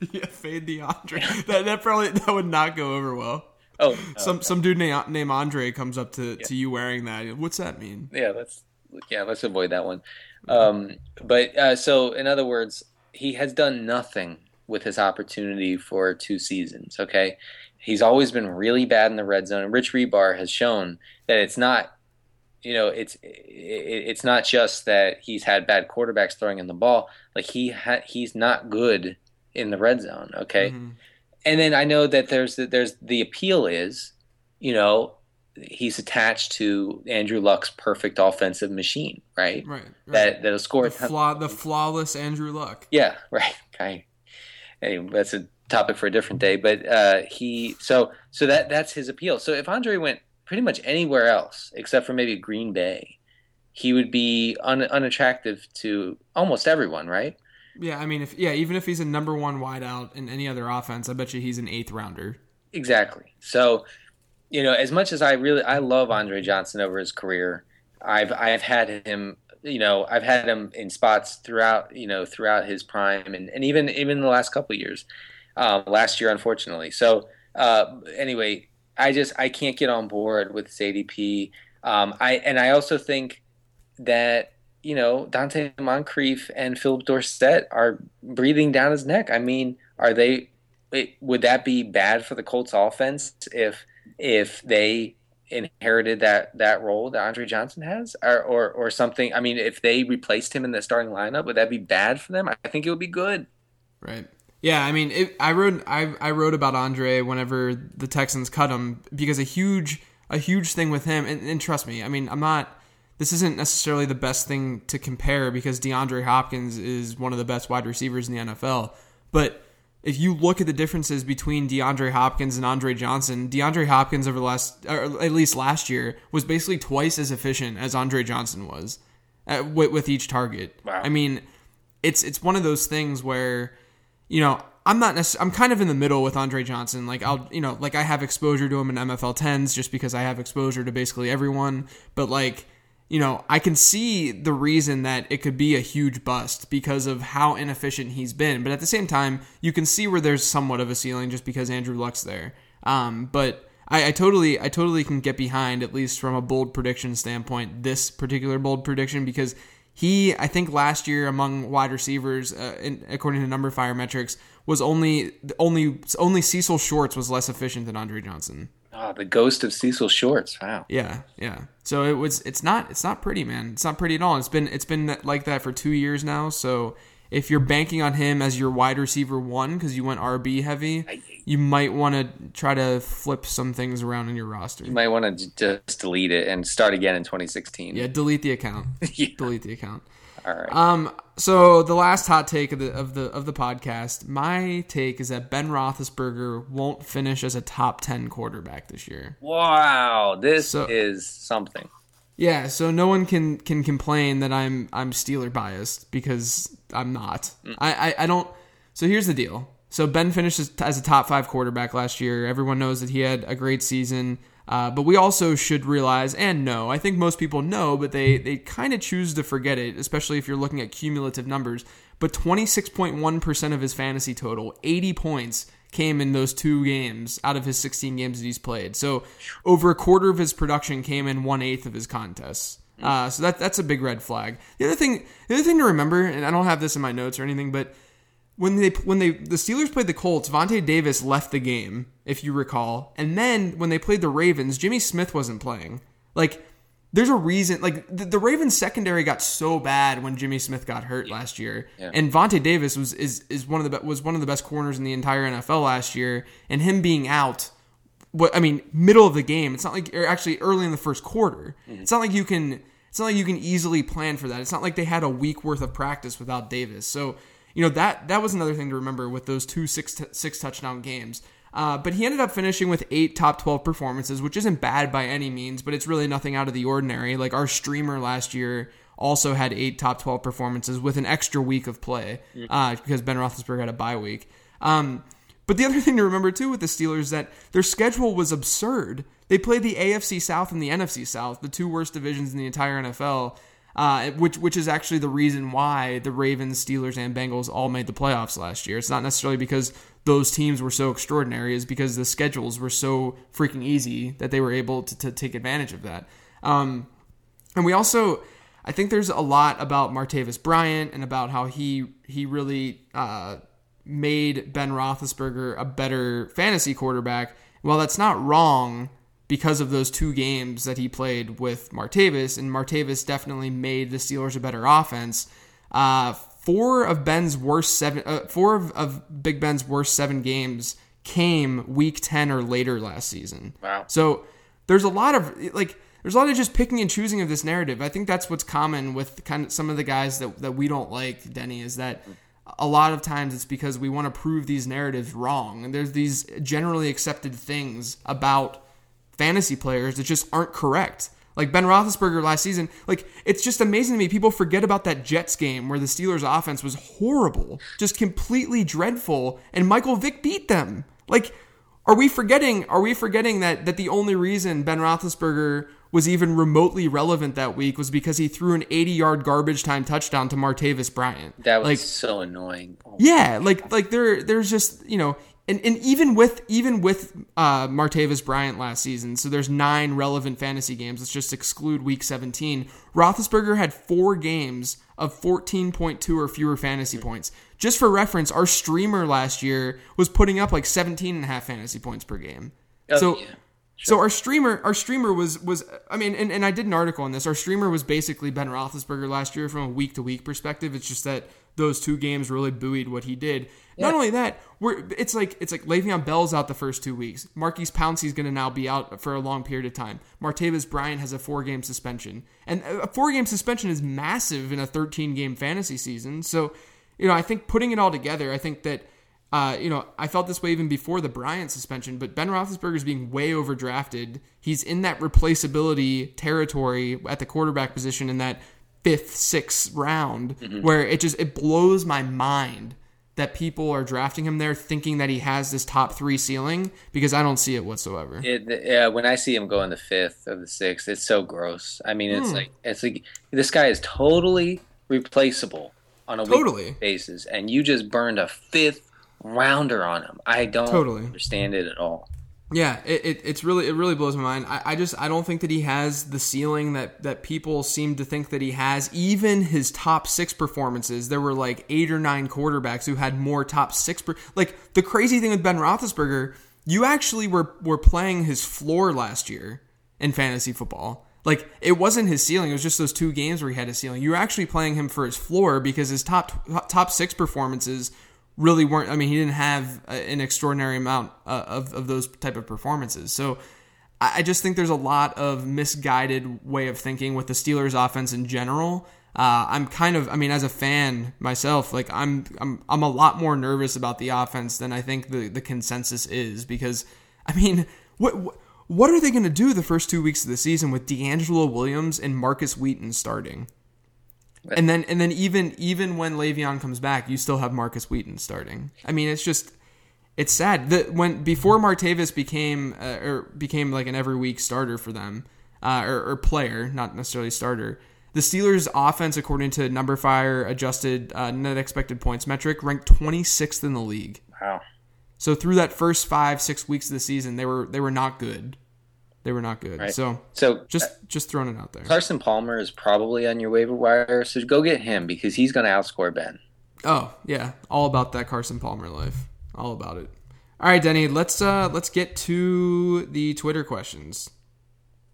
[SPEAKER 3] yeah, fade the Andre. That that probably that would not go over well.
[SPEAKER 4] oh no.
[SPEAKER 3] Some some dude named named Andre comes up to, to you wearing that. What's that mean?
[SPEAKER 4] yeah let's yeah let's avoid that one um but uh so in other words he has done nothing with his opportunity for two seasons okay he's always been really bad in the red zone and Rich Hribar has shown that it's not you know it's it, it's not just that he's had bad quarterbacks throwing in the ball like he ha- he's not good in the red zone okay
[SPEAKER 3] Mhm.
[SPEAKER 4] and then I know that there's the, there's the appeal is, you know, he's attached to Andrew Luck's perfect offensive machine, right?
[SPEAKER 3] Right. right.
[SPEAKER 4] That that'll score.
[SPEAKER 3] the, flaw, the flawless Andrew Luck.
[SPEAKER 4] yeah, right. Okay. Anyway, that's a topic for a different day. But uh, he so so that that's his appeal. So if Andre went pretty much anywhere else except for maybe Green Bay, he would be un, unattractive to almost everyone, right?
[SPEAKER 3] Yeah, I mean, if yeah, even if he's a number one wideout in any other offense, I bet you he's an eighth rounder.
[SPEAKER 4] Exactly. So, you know, as much as I really I love Andre Johnson over his career, I've I've had him, you know, I've had him in spots throughout, you know, throughout his prime and, and even even the last couple years. Um, last year, unfortunately. So, uh, anyway, I just I can't get on board with this ADP. Um, I and I also think that you know Donte Moncrief and Phillip Dorsett are breathing down his neck. I mean, are they? It, would that be bad for the Colts offense if if they inherited that that role that Andre Johnson has, or or, or something? I mean, if they replaced him in the starting lineup, would that be bad for them? I think it would be good.
[SPEAKER 3] Right. Yeah, I mean, it, I wrote I, I wrote about Andre whenever the Texans cut him because a huge a huge thing with him, and, and trust me, I mean, I'm not. This isn't necessarily the best thing to compare because DeAndre Hopkins is one of the best wide receivers in the NFL. But if you look at the differences between DeAndre Hopkins and Andre Johnson, DeAndre Hopkins over the last, or at least last year, was basically twice as efficient as Andre Johnson was uh, with, with each target.
[SPEAKER 4] Wow.
[SPEAKER 3] I mean, it's it's one of those things where you know, I'm not necess- I'm kind of in the middle with Andre Johnson. Like I'll, you know, like I have exposure to him in MFL 10s just because I have exposure to basically everyone, but like, you know, I can see the reason that it could be a huge bust because of how inefficient he's been. But at the same time, you can see where there's somewhat of a ceiling just because Andrew Luck's there. Um, but I, I totally, I totally can get behind at least from a bold prediction standpoint this particular bold prediction because he, I think, last year among wide receivers, uh, in, according to numberFire metrics, was only only only Cecil Shorts was less efficient than Andre Johnson.
[SPEAKER 4] Oh, the ghost of Cecil Shorts. Wow.
[SPEAKER 3] Yeah, yeah. So it was. It's not. It's not pretty, man. It's not pretty at all. It's been. It's been like that for two years now. So if you're banking on him as your wide receiver one because you went RB heavy, you might want to try to flip some things around in your roster.
[SPEAKER 4] You might want to just delete it and start again in 2016.
[SPEAKER 3] Yeah, delete the account.
[SPEAKER 4] Yeah.
[SPEAKER 3] Delete the account.
[SPEAKER 4] All right.
[SPEAKER 3] Um. So the last hot take of the of the of the podcast, my take is that Ben Roethlisberger won't finish as a top ten quarterback this year.
[SPEAKER 4] wow. This
[SPEAKER 3] So-
[SPEAKER 4] is something.
[SPEAKER 3] Yeah. So no one can can complain that I'm I'm Steeler biased because I'm not. I, I I don't. So here's the deal. So Ben finished as, as a top five quarterback last year. Everyone knows that he had a great season. Uh, but we also should realize and know. I think most people know, but they they kind of choose to forget it, especially if you're looking at cumulative numbers. But 26.1% of his fantasy total, 80 points, came in those two games out of his 16 games that he's played. So over a quarter of his production came in one eighth of his contests. Uh, so that that's a big red flag. The other thing, the other thing to remember, and I don't have this in my notes or anything, but when they when they the Steelers played the Colts, Vontae Davis left the game, if you recall, and then when they played the Ravens, Jimmy Smith wasn't playing. Like, there's a reason. Like the, the Ravens secondary got so bad when Jimmy Smith got hurt last year,
[SPEAKER 4] Yeah.
[SPEAKER 3] and Vontae Davis was is is one of the was one of the best corners in the entire NFL last year, and him being out. What I mean, middle of the game. It's not like or actually early in the first quarter. Mm-hmm. It's not like you can. It's not like you can easily plan for that. It's not like they had a week worth of practice without Davis. So you know that that was another thing to remember with those two six t- six touchdown games. Uh, but he ended up finishing with eight top 12 performances, which isn't bad by any means, but it's really nothing out of the ordinary. Like our streamer last year also had eight top 12 performances with an extra week of play uh, because Ben Roethlisberger had a bye week. Um, but the other thing to remember too with the Steelers is that their schedule was absurd. They played the AFC South and the NFC South, the two worst divisions in the entire NFL, uh, which which is actually the reason why the Ravens, Steelers, and Bengals all made the playoffs last year. It's not necessarily because those teams were so extraordinary, is because the schedules were so freaking easy that they were able to, to take advantage of that. Um, and we also, I think there's a lot about Martavis Bryant and about how he he really uh, made Ben Roethlisberger a better fantasy quarterback. Well, that's not wrong because of those two games that he played with Martavis, and Martavis definitely made the Steelers a better offense. Uh, four of Ben's worst seven, uh, four of, of Big Ben's worst seven games came week ten or later last season.
[SPEAKER 4] Wow.
[SPEAKER 3] So there's a lot of like there's a lot of just picking and choosing of this narrative. I think that's what's common with kind of some of the guys that that we don't like, Denny, is that a lot of times it's because we want to prove these narratives wrong. And there's these generally accepted things about fantasy players that just aren't correct. Like Ben Roethlisberger last season, like it's just amazing to me. People forget about that Jets game where the Steelers' offense was horrible, just completely dreadful, and Michael Vick beat them. Like, are we forgetting? Are we forgetting that that the only reason Ben Roethlisberger was even remotely relevant that week was because he threw an 80-yard garbage time touchdown to Martavis Bryant?
[SPEAKER 4] That was
[SPEAKER 3] like,
[SPEAKER 4] so annoying. Oh,
[SPEAKER 3] yeah, like like there there's just you know and, and even with even with uh, Martavis Bryant last season, so there's nine relevant fantasy games. Let's just exclude Week 17. Roethlisberger had four games of 14.2 or fewer fantasy points. Just for reference, our streamer last year was putting up like 17 and a half fantasy points per game.
[SPEAKER 4] Oh,
[SPEAKER 3] so
[SPEAKER 4] yeah.
[SPEAKER 3] so our streamer, our streamer was was I mean, and, and I did an article on this. Our streamer was basically Ben Roethlisberger last year from a week to week perspective. It's just that those two games really buoyed what he did. Not only that, we're it's like it's like Le'Veon Bell's out the first two weeks. Maurkice Pouncey's going to now be out for a long period of time. Martavis Bryant has a four game suspension, and a four game suspension is massive in a 13 game fantasy season. So, you know, I think putting it all together, I think that. Uh, you know, I felt this way even before the Bryant suspension, but Ben Roethlisberger is being way overdrafted. He's in that replaceability territory at the quarterback position in that fifth, sixth round, mm-hmm. where it just it blows my mind that people are drafting him there thinking that he has this top three ceiling because I don't see it whatsoever.
[SPEAKER 4] It, yeah, when I see him go in the fifth or the sixth, it's so gross. I mean, it's hmm. like it's like this guy is totally replaceable on a
[SPEAKER 3] Totally.
[SPEAKER 4] weekly basis, and you just burned a fifth rounder on him. I don't
[SPEAKER 3] Totally.
[SPEAKER 4] understand it at all.
[SPEAKER 3] Yeah, it, it it's really it really blows my mind. I, I just I don't think that he has the ceiling that that people seem to think that he has. Even his top six performances, there were like eight or nine quarterbacks who had more top six. Per, like the crazy thing with Ben Roethlisberger, you actually were were playing his floor last year in fantasy football. Like it wasn't his ceiling; it was just those two games where he had a ceiling. You were actually playing him for his floor because his top top six performances really weren't. I mean, he didn't have an extraordinary amount uh, of of those type of performances. So I just think there's a lot of misguided way of thinking with the Steelers' offense in general. Uh, I'm kind of, I mean, as a fan myself, like I'm, I'm, I'm a lot more nervous about the offense than I think the the consensus is because, I mean, what, what are they going to do the first two weeks of the season with DeAngelo Williams and Markus Wheaton starting? And then and then even even when Le'Veon comes back, you still have Markus Wheaton starting. I mean, it's just it's sad that when before Martavis became uh, or became like an every week starter for them uh, or, or player, not necessarily starter. The Steelers' offense, according to numberFire adjusted uh, net expected points metric, ranked 26th in the league.
[SPEAKER 4] Wow.
[SPEAKER 3] So through that first five six weeks of the season, they were they were not good. They were not good.
[SPEAKER 4] Right.
[SPEAKER 3] So
[SPEAKER 4] So
[SPEAKER 3] just just throwing it out there.
[SPEAKER 4] Carson Palmer is probably on your waiver wire, so go get him because he's going to outscore Ben.
[SPEAKER 3] Oh yeah, all about that Carson Palmer life. All about it. All right, Denny. Let's uh let's get to the Twitter questions.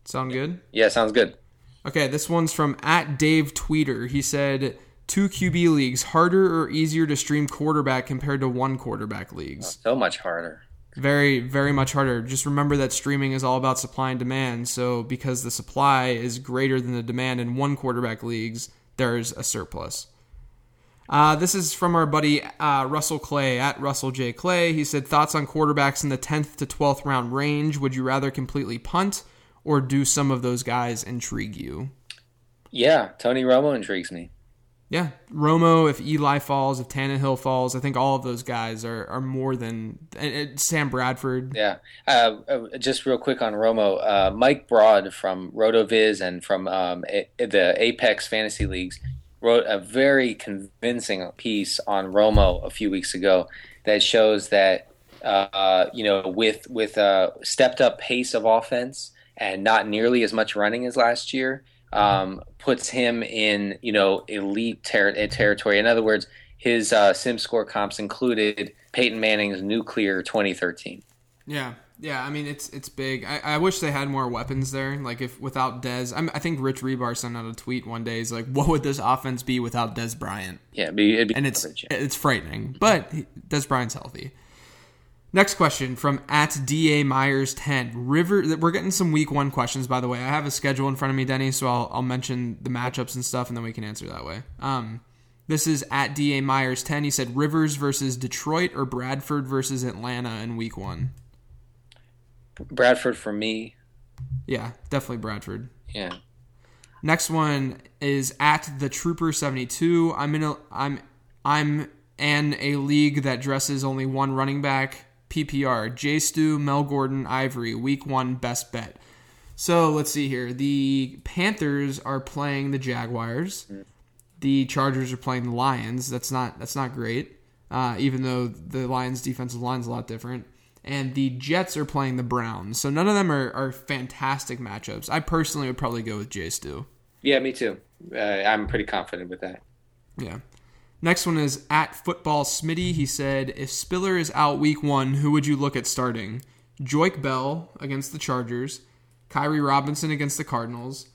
[SPEAKER 3] Sound good?
[SPEAKER 4] Yeah, sounds good.
[SPEAKER 3] Okay, this one's from at Dave Tweeter. He said two QB leagues harder or easier to stream quarterback compared to one quarterback leagues.
[SPEAKER 4] So much harder.
[SPEAKER 3] Very very much harder. Just remember that streaming is all about supply and demand. So because the supply is greater than the demand in one quarterback leagues, there's a surplus. Uh, this is from our buddy uh, Russell Clay at Russell J Clay. He said thoughts on quarterbacks in the tenth to twelfth round range. Would you rather completely punt or do some of those guys intrigue you?
[SPEAKER 4] Yeah, Tony Romo intrigues me.
[SPEAKER 3] Yeah, Romo. If Eli falls, if Tannehill falls, I think all of those guys are, are more than Sam Bradford.
[SPEAKER 4] Yeah. Uh, uh, just real quick on Romo, uh, Mike Broad from RotoViz and from um, a, the Apex Fantasy Leagues wrote a very convincing piece on Romo a few weeks ago that shows that uh, you know with with a stepped up pace of offense and not nearly as much running as last year um, puts him in you know elite ter- eh, territory. In other words, his uh, sim score comps included Peyton Manning's nuclear 2013.
[SPEAKER 3] Yeah, yeah. I mean, it's it's big. I, I wish they had more weapons there. Like if without Dez, I'm, i think Rich Hribar sent out a tweet one day. He's like, "What would this offense be without Dez Bryant?"
[SPEAKER 4] Yeah, it'd be, it'd be
[SPEAKER 3] and it's
[SPEAKER 4] garbage, yeah.
[SPEAKER 3] it's frightening. But Dez Bryant's healthy. Next question from at da myers 10 river we're getting some week one questions by the way i have a schedule in front of me denny so i'll, I'll mention the matchups and stuff and then we can answer that way um, this is at da myers 10 he said rivers versus detroit or bradford versus atlanta in week one
[SPEAKER 4] Bradford for me.
[SPEAKER 3] yeah definitely bradford
[SPEAKER 4] Yeah.
[SPEAKER 3] Next one is at the Trooper seventy two. I'm in a I'm I'm in a league that dresses only one running back. PPR J Stu, Mel Gordon, Ivory. Week one best bet. So let's see here. The Panthers are playing the Jaguars. The Chargers are playing the Lions. That's not that's not great. Uh, even though the Lions' defensive line's a lot different. And the Jets are playing the Browns. So none of them are, are fantastic matchups. I personally would probably go with J Stu.
[SPEAKER 4] Yeah, me too. Uh, I'm pretty confident with that.
[SPEAKER 3] Yeah. Next one is at football Smitty. He said, if Spiller is out week one, who would you look at starting? Joique Bell against the Chargers, Khiry Robinson against the Cardinals,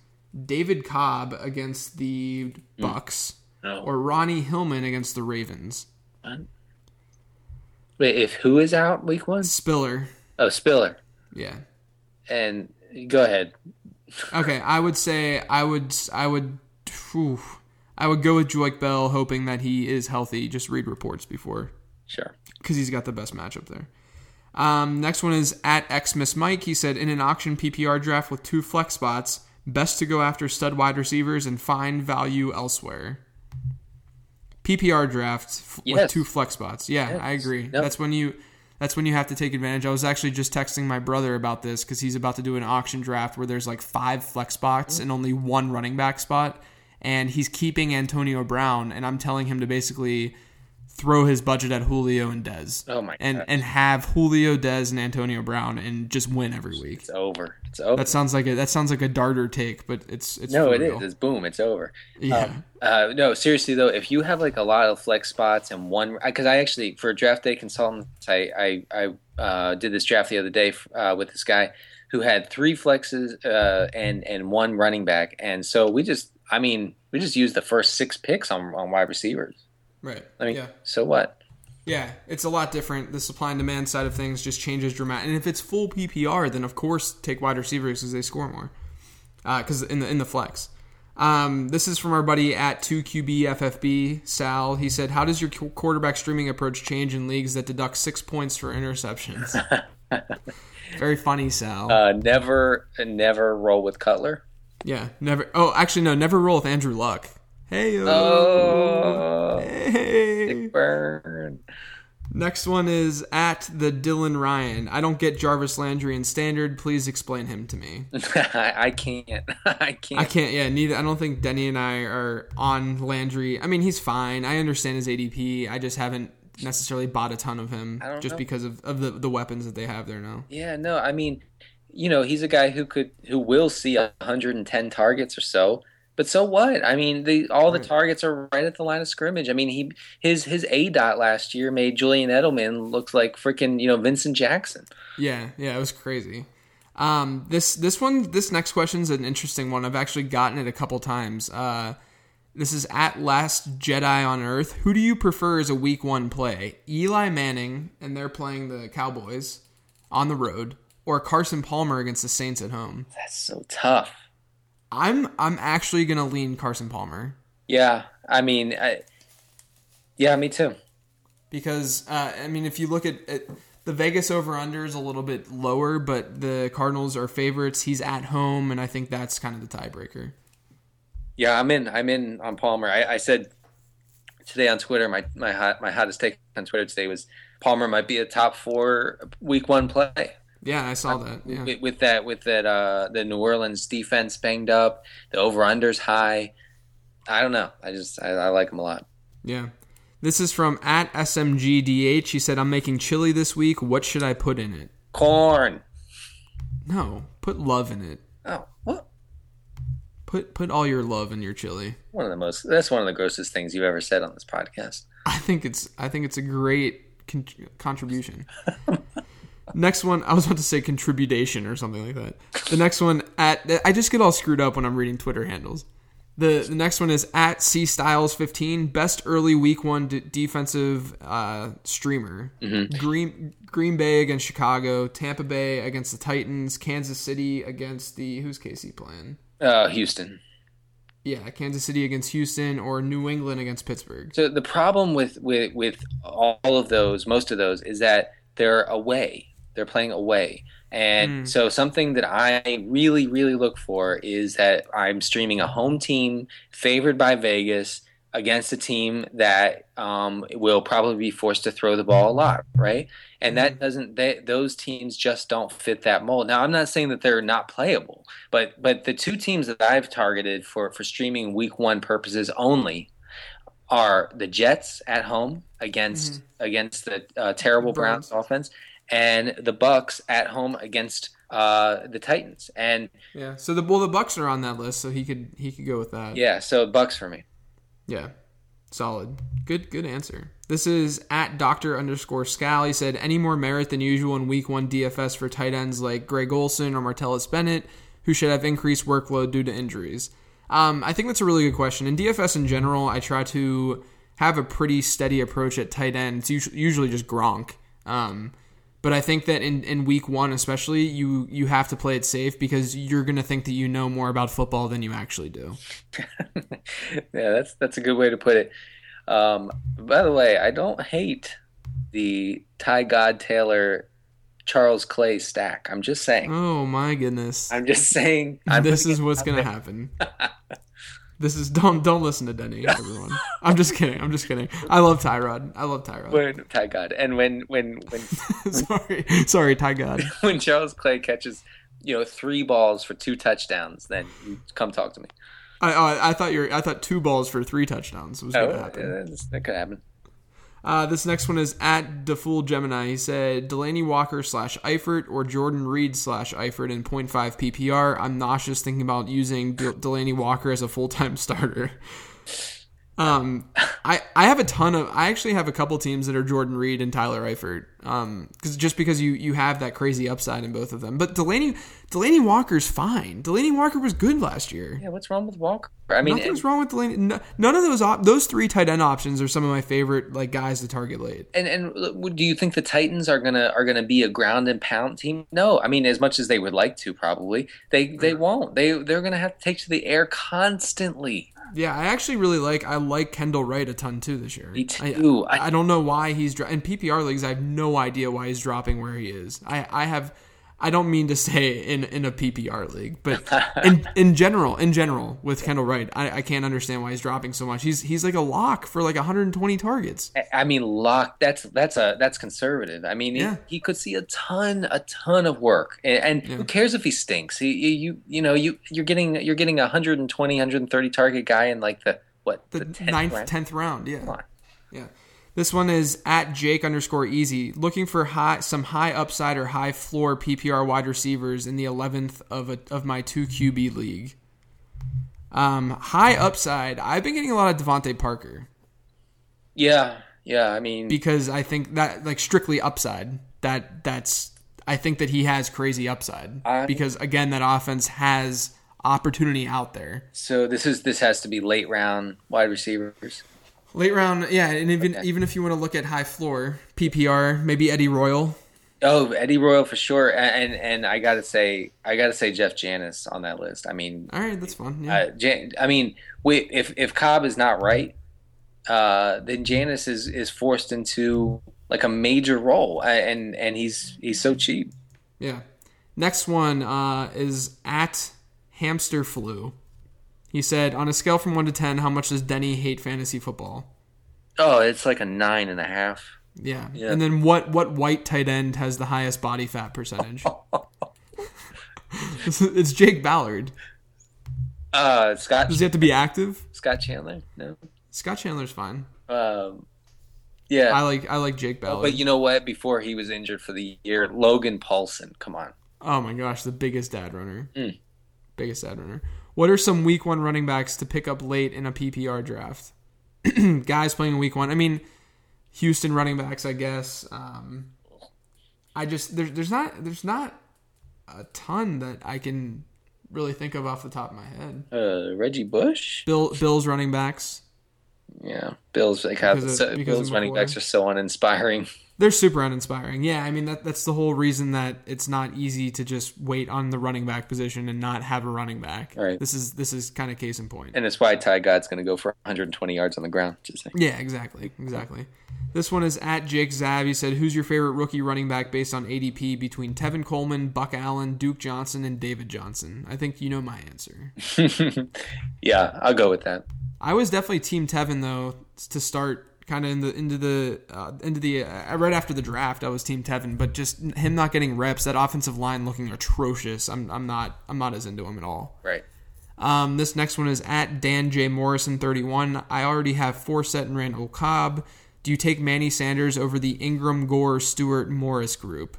[SPEAKER 3] David Cobb against the hmm. Bucks,
[SPEAKER 4] No.
[SPEAKER 3] or Ronnie Hillman against the Ravens.
[SPEAKER 4] Wait, if who is out week one?
[SPEAKER 3] Spiller.
[SPEAKER 4] Oh, Spiller.
[SPEAKER 3] Yeah.
[SPEAKER 4] And go ahead.
[SPEAKER 3] Okay, I would say I would I would whew, I would go with Joique Bell, hoping that he is healthy. Just read reports before
[SPEAKER 4] Sure.
[SPEAKER 3] because he's got the best matchup there. Um, next one is at Xmas Mike. He said in an auction PPR draft with two flex spots, best to go after stud wide receivers and find value elsewhere. PPR draft f- with two flex spots. Yeah,
[SPEAKER 4] Yes.
[SPEAKER 3] I agree.
[SPEAKER 4] Yep.
[SPEAKER 3] That's when you that's when you have to take advantage. I was actually just texting my brother about this because he's about to do an auction draft where there's like five flex spots and only one running back spot, and he's keeping Antonio Brown, and I'm telling him to basically throw his budget at Julio and Dez.
[SPEAKER 4] Oh my
[SPEAKER 3] and
[SPEAKER 4] gosh.
[SPEAKER 3] and have Julio, Dez, and Antonio Brown and just win every week.
[SPEAKER 4] It's over. It's over.
[SPEAKER 3] That sounds like a that sounds like a darter take, but it's it's
[SPEAKER 4] no, it is. It's boom. It's over.
[SPEAKER 3] Yeah.
[SPEAKER 4] Um, uh, no, seriously though, if you have like a lot of flex spots and one, because I actually for draft day consultants, I I, I uh, did this draft the other day uh, with this guy who had three flexes uh, and and one running back, and so we just, I mean, we just used the first six picks on on wide receivers.
[SPEAKER 3] right.
[SPEAKER 4] I mean,
[SPEAKER 3] yeah.
[SPEAKER 4] so what?
[SPEAKER 3] Yeah, it's a lot different. The supply and demand side of things just changes dramatically. And if it's full PPR, then of course take wide receivers because they score more. Because in the in the flex. Um, this is from our buddy at 2QBFFB, Sal. He said, How does your quarterback streaming approach change in leagues that deduct six points for interceptions? Very funny, Sal.
[SPEAKER 4] Uh, never never roll with Cutler.
[SPEAKER 3] Yeah, never. Oh, actually, no, never roll with Andrew Luck. Hey,
[SPEAKER 4] Oh,
[SPEAKER 3] hey.
[SPEAKER 4] burn.
[SPEAKER 3] Next one is at the Dylan Ryan. I don't get Jarvis Landry in standard. Please explain him to me.
[SPEAKER 4] I, I can't. I can't.
[SPEAKER 3] I can't. Yeah, neither. I don't think Denny and I are on Landry. I mean, he's fine. I understand his ADP. I just haven't necessarily bought a ton of him just
[SPEAKER 4] know.
[SPEAKER 3] because of, of the, the weapons that they have there now.
[SPEAKER 4] Yeah, no, I mean, you know, he's a guy who could who will see 110 targets or so. But so what? I mean, the all the targets are right at the line of scrimmage. I mean, he his his A dot last year made Julian Edelman look like freaking you know Vincent Jackson.
[SPEAKER 3] Yeah, yeah, it was crazy. Um, this this one, this next question is an interesting one. I've actually gotten it a couple times. Uh, this is at Last Jedi on Earth. Who do you prefer as a Week One play? Eli Manning, and they're playing the Cowboys on the road, or Carson Palmer against the Saints at home.
[SPEAKER 4] That's so tough.
[SPEAKER 3] I'm I'm actually gonna lean Carson Palmer.
[SPEAKER 4] Yeah, I mean, I, Yeah, me too.
[SPEAKER 3] Because uh, I mean, if you look at, at the Vegas over under is a little bit lower, but the Cardinals are favorites. He's at home, and I think that's kind of the tiebreaker.
[SPEAKER 4] Yeah, I'm in. I'm in on Palmer. I, I said today on Twitter. My my hot my hottest take on Twitter today was Palmer might be a top four week one play.
[SPEAKER 3] Yeah, I saw that. Yeah.
[SPEAKER 4] With, with that with that uh, the New Orleans defense banged up, the over unders high. I don't know. I just I, I like him a lot.
[SPEAKER 3] Yeah. This is from at SMGDH. He said, I'm making chili this week. What should I put in it?
[SPEAKER 4] Corn.
[SPEAKER 3] No, put love in it.
[SPEAKER 4] Oh, what?
[SPEAKER 3] Put put all your love in your chili.
[SPEAKER 4] One of the most. That's one of the grossest things you've ever said on this podcast.
[SPEAKER 3] I think it's I think it's a great con- contribution. next one, I was about to say contribution or something like that. The next one at I just get all screwed up when I'm reading Twitter handles. The, the next one is at C Styles 15, best early week one d- defensive uh, streamer. Green Green Bay against Chicago, Tampa Bay against the Titans, Kansas City against the who's KC playing?
[SPEAKER 4] Uh, Houston.
[SPEAKER 3] Yeah, Kansas City against Houston or New England against Pittsburgh.
[SPEAKER 4] So the problem with with with all of those, most of those, is that they're away. They're playing away. And so something that I really, really look for is that I'm streaming a home team favored by Vegas against a team that um, will probably be forced to throw the ball a lot, right? And that doesn't they, those teams just don't fit that mold. Now I'm not saying that they're not playable, but but the two teams that I've targeted for for streaming week one purposes only are the Jets at home against against the uh, terrible Browns. offense, and the Bucks at home against uh, the Titans. And
[SPEAKER 3] Yeah. So the well the Bucks are on that list, so he could he could go with that.
[SPEAKER 4] yeah, so Bucks for me.
[SPEAKER 3] Yeah. Solid. Good good answer. This is at Doctor underscore Scal. He said any more merit than usual in week one DFS for tight ends like Greg Olsen or Martellus Bennett, who should have increased workload due to injuries. Um, I think that's a really good question. In DFS in general, I try to have a pretty steady approach at tight end. It's usually, usually just Gronk. Um, but I think that in, in week one, especially, you you have to play it safe because you're going to think that you know more about football than you actually do.
[SPEAKER 4] yeah, that's that's a good way to put it. Um, by the way, I don't hate the Ty God Taylor Charles Clay stack. I'm just saying.
[SPEAKER 3] Oh my goodness!
[SPEAKER 4] I'm just saying. I'm
[SPEAKER 3] this is what's gonna happen. This is don't don't listen to Denny, everyone. I'm just kidding. I'm just kidding. I love Tyrod. I love Tyrod.
[SPEAKER 4] When Ty God and when when when
[SPEAKER 3] sorry, sorry, Ty God.
[SPEAKER 4] when Charles Clay catches, you know, three balls for two touchdowns, then you come talk to me.
[SPEAKER 3] I, I I thought you're. I thought two balls for three touchdowns was
[SPEAKER 4] Oh,
[SPEAKER 3] gonna happen.
[SPEAKER 4] that's- that could happen.
[SPEAKER 3] Uh, this next one is at Defool Gemini. He said Delanie Walker slash Eifert or Jordan Reed slash Eifert in 0.5 PPR. I'm nauseous thinking about using De- Delanie Walker as a full time starter. Um, I, I have a ton of I actually have a couple teams that are Jordan Reed and Tyler Eifert. Um, because just because you you have that crazy upside in both of them, but Delanie Delanie Walker's fine. Delanie Walker was good last year.
[SPEAKER 4] Yeah, what's wrong with Walker? I mean,
[SPEAKER 3] Nothing's wrong with Delanie. No, none of those op- those three tight end options are some of my favorite like guys to target late.
[SPEAKER 4] and and do you think the Titans are gonna are gonna be a ground and pound team? No, I mean as much as they would like to, probably they they won't. They they're gonna have to take to the air constantly.
[SPEAKER 3] Yeah, I actually really like I like Kendall Wright a ton too this year.
[SPEAKER 4] Me too.
[SPEAKER 3] I,
[SPEAKER 4] I-
[SPEAKER 3] I don't know why he's dro- in PPR leagues. I have no idea why he's dropping where he is. I I have I don't mean to say in in a PPR league, but in in general, in general with Kendall Wright, I, I can't understand why he's dropping so much. He's he's like a lock for like 120 targets.
[SPEAKER 4] I mean, lock. That's that's a that's conservative. I mean,
[SPEAKER 3] Yeah.
[SPEAKER 4] he, he could see a ton a ton of work, and, and who cares if he stinks? He, you you know you you're getting you're getting a 120 130 target guy in like the what
[SPEAKER 3] The,
[SPEAKER 4] 10th
[SPEAKER 3] ninth,
[SPEAKER 4] round?
[SPEAKER 3] tenth round, yeah. Yeah. This one is at Jake underscore easy. Looking for high some high upside or high floor PPR wide receivers in the eleventh of a, of my two QB league. Um, high upside. I've been getting a lot of DeVante Parker
[SPEAKER 4] Yeah, yeah. I mean,
[SPEAKER 3] because I think that like strictly upside. That that's I think that he has crazy upside
[SPEAKER 4] I-
[SPEAKER 3] because again that offense has opportunity out there.
[SPEAKER 4] so this is this has to be late round wide receivers.
[SPEAKER 3] Late round, yeah, and even even if you want to look at high floor PPR, maybe Eddie Royal.
[SPEAKER 4] Oh, Eddie Royal for sure, and and, and I gotta say, I gotta say Jeff Janis on that list. I mean,
[SPEAKER 3] All right, that's fun. Yeah.
[SPEAKER 4] uh, Jan, I mean, we, if if Cobb is not right, uh, then Janis is is forced into like a major role, and and he's he's so cheap.
[SPEAKER 3] Yeah. Next one uh, is at hamster flu. He said, on a scale from one to ten, how much does Denny hate fantasy football?
[SPEAKER 4] Oh, it's like a nine and a half.
[SPEAKER 3] Yeah.
[SPEAKER 4] Yeah.
[SPEAKER 3] And then what what white tight end has the highest body fat percentage? it's, it's Jake Ballard.
[SPEAKER 4] Uh, Scott
[SPEAKER 3] Does he have to be active?
[SPEAKER 4] Scott Chandler, no.
[SPEAKER 3] Scott Chandler's fine.
[SPEAKER 4] Um, yeah,
[SPEAKER 3] I like I like Jake Ballard.
[SPEAKER 4] but you know what? Before he was injured for the year, Logan Paulsen. Come on.
[SPEAKER 3] oh my gosh, the biggest dad runner.
[SPEAKER 4] Mm.
[SPEAKER 3] Biggest dad runner. What are some week one running backs to pick up late in a PPR draft? Guys playing week one. I mean, Houston running backs, I guess. Um, I just there's there's not there's not a ton that I can really think of off the top of my head.
[SPEAKER 4] Uh, Reggie Bush.
[SPEAKER 3] Bill Bills running backs.
[SPEAKER 4] Yeah, Bills. Like how
[SPEAKER 3] Because
[SPEAKER 4] so,
[SPEAKER 3] because
[SPEAKER 4] Bills running backs are so uninspiring.
[SPEAKER 3] They're super uninspiring. Yeah, I mean that that's the whole reason that it's not easy to just wait on the running back position and not have a running back.
[SPEAKER 4] Right.
[SPEAKER 3] This is this is kind of case in point.
[SPEAKER 4] And it's why Ty God's going to go for 120 yards on the ground. Just saying.
[SPEAKER 3] Yeah, exactly, exactly. This one is at Jake Zab. He said, "Who's your favorite rookie running back based on ADP between Tevin Coleman, Buck Allen, Duke Johnson, and David Johnson?" I think you know my answer.
[SPEAKER 4] yeah, I'll go with that.
[SPEAKER 3] I was definitely Team Tevin though to start kind of in the into the uh, into the uh, right after the draft. I was Team Tevin, but just him not getting reps, that offensive line looking atrocious. I'm I'm not I'm not as into him at all.
[SPEAKER 4] Right.
[SPEAKER 3] Um, this next one is at Dan J Morrison 31. I already have Forsett and Randall Cobb. Do you take Manny Sanders over the Ingram, Gore, Stewart, Morris group?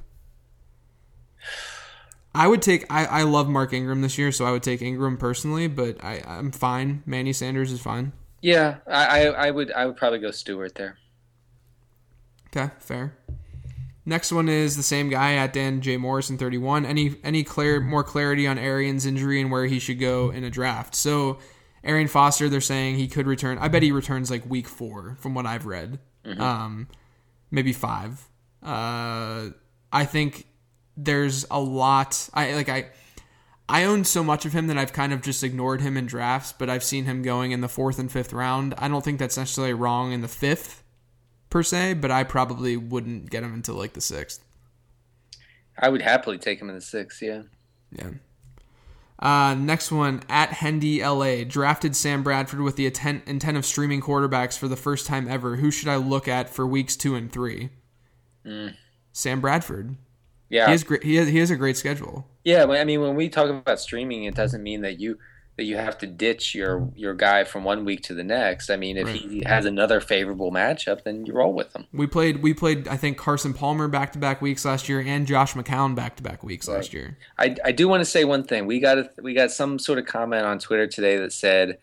[SPEAKER 3] I would take. I, I love Mark Ingram this year, so I would take Ingram personally, but I, I'm fine. Manny Sanders is fine.
[SPEAKER 4] Yeah, I, I, I would I would probably go Stewart there.
[SPEAKER 3] Okay, fair. Next one is the same guy at Dan J Morrison 31. Any any clear more clarity on Arian's injury and where he should go in a draft? So Arian Foster, they're saying he could return. I bet he returns like week four, from what I've read. Um, maybe five. Uh, I think there's a lot. I like I. I own so much of him that I've kind of just ignored him in drafts, but I've seen him going in the fourth and fifth round. I don't think that's necessarily wrong in the fifth per se, but I probably wouldn't get him until like the sixth.
[SPEAKER 4] I would happily take him in the sixth. Yeah.
[SPEAKER 3] Yeah. Uh, next one at Hendy LA drafted Sam Bradford with the intent, intent of streaming quarterbacks for the first time ever. Who should I look at for weeks two and three? Sam Bradford.
[SPEAKER 4] Yeah.
[SPEAKER 3] He has great. He has, he has a great schedule.
[SPEAKER 4] Yeah, I mean, when we talk about streaming, it doesn't mean that you that you have to ditch your your guy from one week to the next. I mean, if he has another favorable matchup, then you roll with him.
[SPEAKER 3] We played. We played. I think Carson Palmer back to back weeks last year, and Josh McCown back to back weeks last year.
[SPEAKER 4] I, I do want to say one thing. We got a, we got some sort of comment on Twitter today that said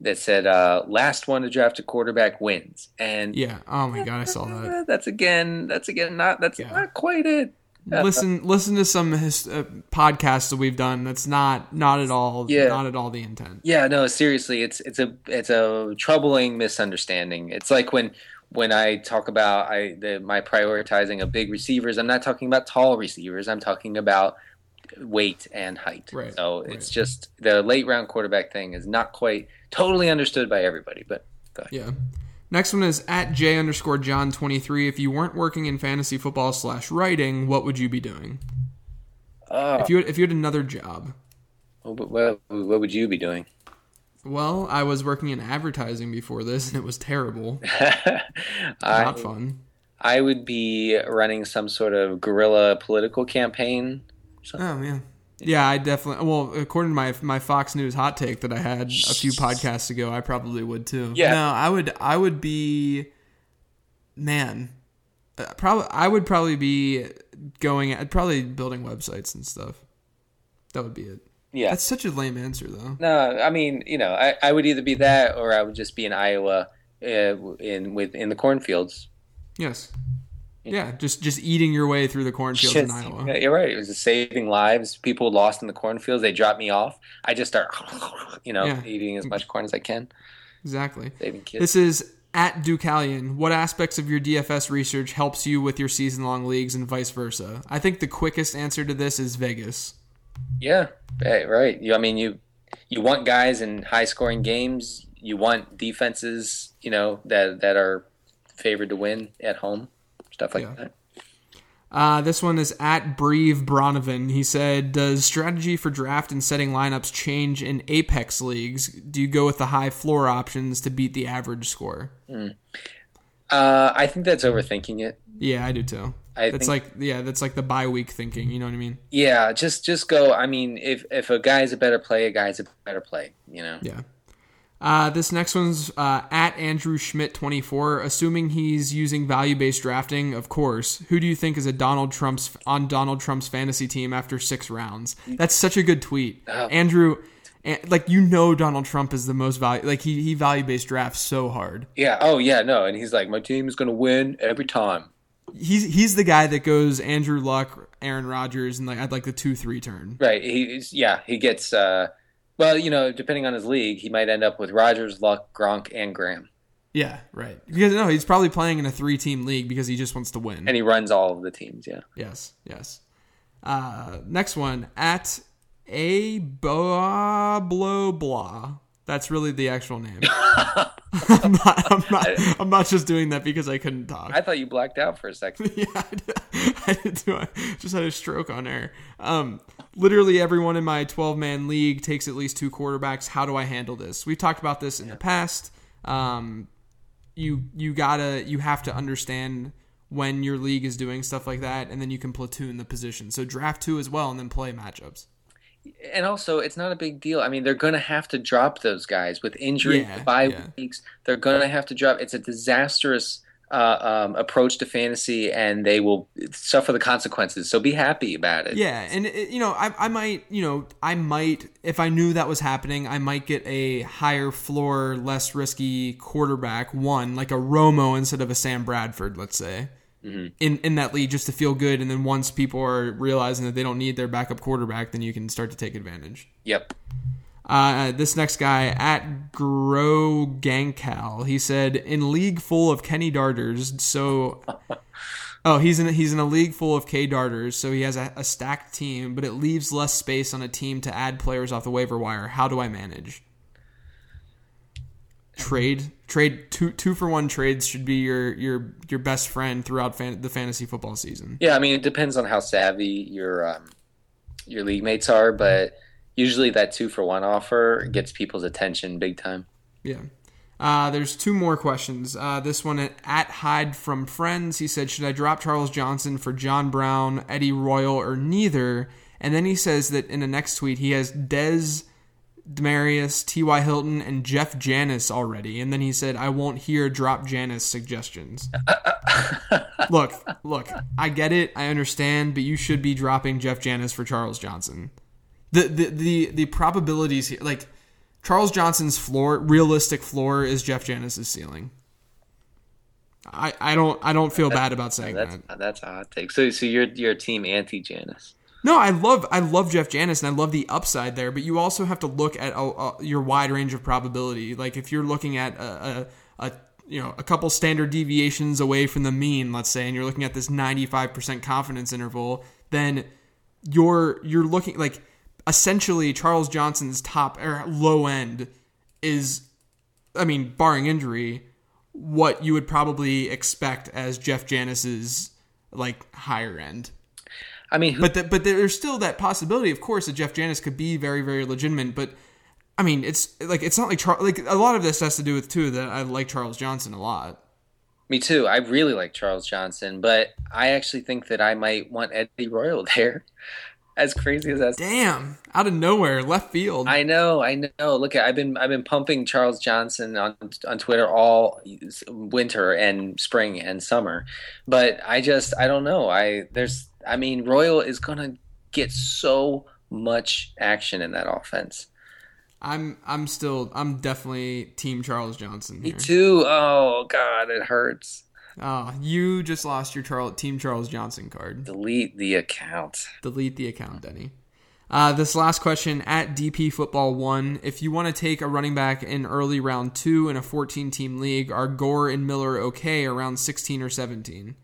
[SPEAKER 4] that said uh, last one to draft a quarterback wins, and
[SPEAKER 3] Yeah. Oh my god, I saw that.
[SPEAKER 4] that's again that's again not that's
[SPEAKER 3] Yeah.
[SPEAKER 4] not quite it.
[SPEAKER 3] Listen listen to some his, uh, podcasts that we've done that's not not at all
[SPEAKER 4] Yeah.
[SPEAKER 3] not at all the intent
[SPEAKER 4] Yeah, no, seriously, it's it's a it's a troubling misunderstanding. It's like when when I talk about I the, my prioritizing of big receivers, I'm not talking about tall receivers. I'm talking about weight and height.
[SPEAKER 3] Right,
[SPEAKER 4] So
[SPEAKER 3] right.
[SPEAKER 4] it's just the late round quarterback thing is not quite totally understood by everybody. But go ahead.
[SPEAKER 3] yeah next one is at j underscore john 23 if you weren't working in fantasy football slash writing what would you be doing?
[SPEAKER 4] Oh,
[SPEAKER 3] if you had, if you had another job.
[SPEAKER 4] What, what, what would you be doing?
[SPEAKER 3] well i was working in advertising before this and it was terrible.
[SPEAKER 4] I,
[SPEAKER 3] not fun.
[SPEAKER 4] I would be running some sort of guerrilla political campaign.
[SPEAKER 3] oh yeah yeah i definitely well according to my my fox news hot take that i had a few podcasts ago i probably would too
[SPEAKER 4] Yeah.
[SPEAKER 3] no i would i would be man uh, probably i would probably be going i'd probably building websites and stuff that would be it
[SPEAKER 4] Yeah.
[SPEAKER 3] that's such a lame answer though
[SPEAKER 4] No, I mean, you know, I, I would either be that or I would just be in Iowa uh, in with in the cornfields.
[SPEAKER 3] yes yeah just just eating your way through the cornfields in iowa
[SPEAKER 4] yeah, You're right. It was saving lives. People lost in the cornfields. They drop me off. I just start, you know,
[SPEAKER 3] Yeah.
[SPEAKER 4] eating as much corn as I can,
[SPEAKER 3] exactly
[SPEAKER 4] saving kids.
[SPEAKER 3] This is at Ducalion. What aspects of your DFS research helps you with your season long leagues and vice versa? I think the quickest answer to this is Vegas.
[SPEAKER 4] yeah, right. right. You, I mean, you you want guys in high scoring games. you want defenses, you know, that that are favored to win at home, stuff like
[SPEAKER 3] Yeah.
[SPEAKER 4] that.
[SPEAKER 3] Uh, this one is at Breve Bronovan. He said, "Does strategy for draft and setting lineups change in Apex leagues? Do you go with the high floor options to beat the average score?"
[SPEAKER 4] Uh, I think that's overthinking it.
[SPEAKER 3] Yeah, I do too.
[SPEAKER 4] I
[SPEAKER 3] that's
[SPEAKER 4] think-
[SPEAKER 3] like yeah, that's like the bye week thinking. You know what I mean?
[SPEAKER 4] Yeah, just just go. I mean, if if a guy's a better play, a guy's a better play. You know.
[SPEAKER 3] Yeah. Uh, this next one's uh, at Andrew Schmidt twenty four. Assuming he's using value based drafting, of course. Who do you think is a Donald Trump's on Donald Trump's fantasy team after six rounds? That's such a good tweet,
[SPEAKER 4] Oh.
[SPEAKER 3] Andrew. an- Like you know, Donald Trump is the most value. Like he he value based drafts so hard.
[SPEAKER 4] Yeah. Oh yeah. No. And he's like, my team is going to win every time.
[SPEAKER 3] He's he's the guy that goes Andrew Luck, Aaron Rodgers, and like I'd like the two three turn.
[SPEAKER 4] Right. He's yeah. He gets. uh Well, you know, depending on his league, he might end up with Rodgers, Luck, Gronk, and Graham,
[SPEAKER 3] Yeah, right. Because no, he's probably playing in a three team league because he just wants to win.
[SPEAKER 4] and he runs all of the teams. Yeah.
[SPEAKER 3] Yes, yes. Uh, next one at a blah blah. That's really the actual name. I'm, not, I'm, not, I'm not just doing that because I couldn't talk.
[SPEAKER 4] I thought you blacked out for a second.
[SPEAKER 3] yeah, I did, I did too. I just had a stroke on air. Um, literally everyone in my 12 man league takes at least two quarterbacks. How do I handle this? We've talked about this in the past. Um, you you gotta you have to understand when your league is doing stuff like that, and then you can platoon the position. So draft two as well, and then play matchups.
[SPEAKER 4] And also, it's not a big deal. I mean, they're going to have to drop those guys with injury,
[SPEAKER 3] Yeah,
[SPEAKER 4] bye
[SPEAKER 3] yeah.
[SPEAKER 4] weeks. They're going to have to drop. It's a disastrous uh, um, approach to fantasy, and they will suffer the consequences. So be happy about it.
[SPEAKER 3] Yeah, and it, you know, I, I might, you know, I might, if I knew that was happening, I might get a higher floor, less risky quarterback, one like a Romo instead of a Sam Bradford, let's say, in in that league just to feel good. And then once people are realizing that they don't need their backup quarterback, then you can start to take advantage.
[SPEAKER 4] Yep.
[SPEAKER 3] Uh, this next guy at Grow Gankal, he said, in league full of Kenny Darters, so. Oh, he's in he's in a league full of K darters, so he has a, a stacked team, but it leaves less space on a team to add players off the waiver wire. How do I manage? Trade, trade two two for one trades should be your your your best friend throughout fan, the fantasy football season.
[SPEAKER 4] Yeah, I mean, it depends on how savvy your um, your league mates are, but usually that two for one offer gets people's attention big time.
[SPEAKER 3] Yeah. Uh, there's two more questions. Uh, this one at, at Hyde from Friends. He said, Should I drop Charles Johnson for John Brown, Eddie Royal, or neither? And then he says that in the next tweet, he has Dez, Demaryius, T.Y. Hilton, and Jeff Janis already. And then he said, I won't hear drop Janis suggestions. look, look, I get it. I understand, but you should be dropping Jeff Janis for Charles Johnson. The, the, the, the probabilities here, like, Charles Johnson's floor, realistic floor, is Jeff Janis's ceiling. I, I don't I don't feel bad about saying
[SPEAKER 4] That's
[SPEAKER 3] that.
[SPEAKER 4] that's a hot take. So so you're you're team anti Janis.
[SPEAKER 3] No, I love I love Jeff Janis and I love the upside there, but you also have to look at uh, uh, your wide range of probability. Like if you're looking at a, a, a you know a couple standard deviations away from the mean, let's say, and you're looking at this 95% confidence interval, then you're you're looking like essentially Charles Johnson's top or low end is I mean, barring injury, what you would probably expect as Jeff Janis's like higher end.
[SPEAKER 4] I mean, who,
[SPEAKER 3] But the, but there's still that possibility, of course, that Jeff Janis could be very very legitimate. But I mean, it's like it's not like Char- like a lot of this has to do with too that I like Charles Johnson a lot.
[SPEAKER 4] me too. I really like Charles Johnson, but I actually think that I might want Eddie Royal there. As crazy as that
[SPEAKER 3] Damn, out of nowhere, left field.
[SPEAKER 4] I know, I know. Look, I've been I've been pumping Charles Johnson on on Twitter all winter and spring and summer, but I just I don't know. I there's I mean Royal is gonna get so much action in that offense.
[SPEAKER 3] I'm I'm still I'm definitely Team Charles Johnson
[SPEAKER 4] Me too. Oh God, it hurts.
[SPEAKER 3] Oh, you just lost your Charles, Team Charles Johnson card.
[SPEAKER 4] Delete the account.
[SPEAKER 3] Delete the account, Denny. Uh, this last question at DP Football One: If you want to take a running back in early round two in a 14-team league, are Gore and Miller okay around 16 or 17?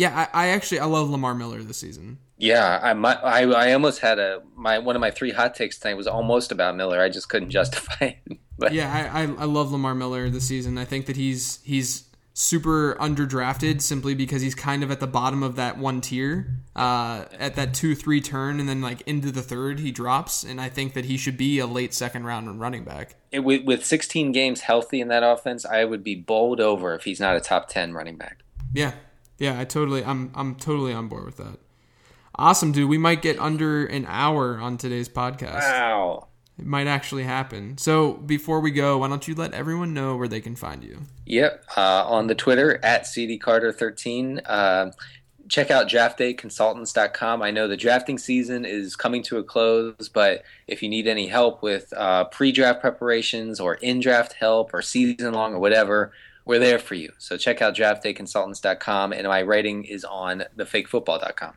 [SPEAKER 3] Yeah, I, I actually I love Lamar Miller this season.
[SPEAKER 4] Yeah, I might, I I almost had a my one of my three hot takes tonight was almost about Miller. I just couldn't justify it. But
[SPEAKER 3] Yeah, I, I I love Lamar Miller this season. I think that he's he's super underdrafted simply because he's kind of at the bottom of that one tier, uh, at that two three turn, and then like into the third he drops, and I think that he should be a late second round running back.
[SPEAKER 4] it, with with 16 games healthy in that offense, I would be bowled over if he's not a top 10 running back.
[SPEAKER 3] Yeah, yeah, I totally, I'm I'm totally on board with that. Awesome, dude. We might get under an hour on today's podcast.
[SPEAKER 4] Wow.
[SPEAKER 3] It might actually happen. So before we go, why don't you let everyone know where they can find you?
[SPEAKER 4] Yep. Uh, on the Twitter at cdcarter13. Uh, check out draftdayconsultants.com. I know the drafting season is coming to a close, but if you need any help with uh, pre draft preparations or in draft help or season long or whatever, we're there for you. So check out draftdayconsultants.com. And my writing is on thefakefootball.com.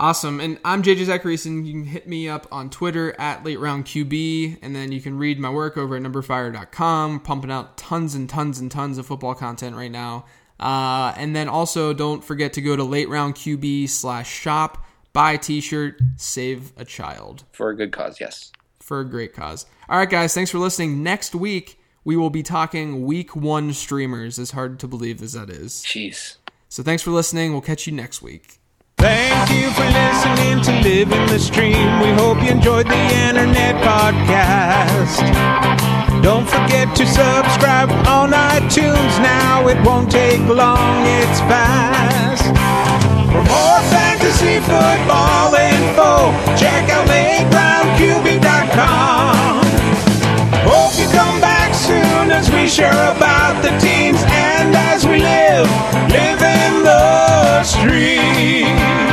[SPEAKER 3] Awesome. And I'm JJ Zachariason. You can hit me up on Twitter at Late Round QB, and then you can read my work over at numberfire.com, pumping out tons and tons and tons of football content right now. Uh, and then also don't forget to go to Late Round QB slash shop, buy a t-shirt, save a child
[SPEAKER 4] For a good cause, yes.
[SPEAKER 3] for a great cause. All right, guys, thanks for listening. Next week, we will be talking week one streamers, as hard to believe as that is.
[SPEAKER 4] Jeez.
[SPEAKER 3] So thanks for listening. We'll catch you next week.
[SPEAKER 2] Thank you for listening to Living the Stream. We hope you enjoyed the internet podcast. Don't forget to subscribe on iTunes now. It won't take long, it's fast. For more fantasy football info, check out LateRoundQB.com as we share about the teams and as we live, live in the street.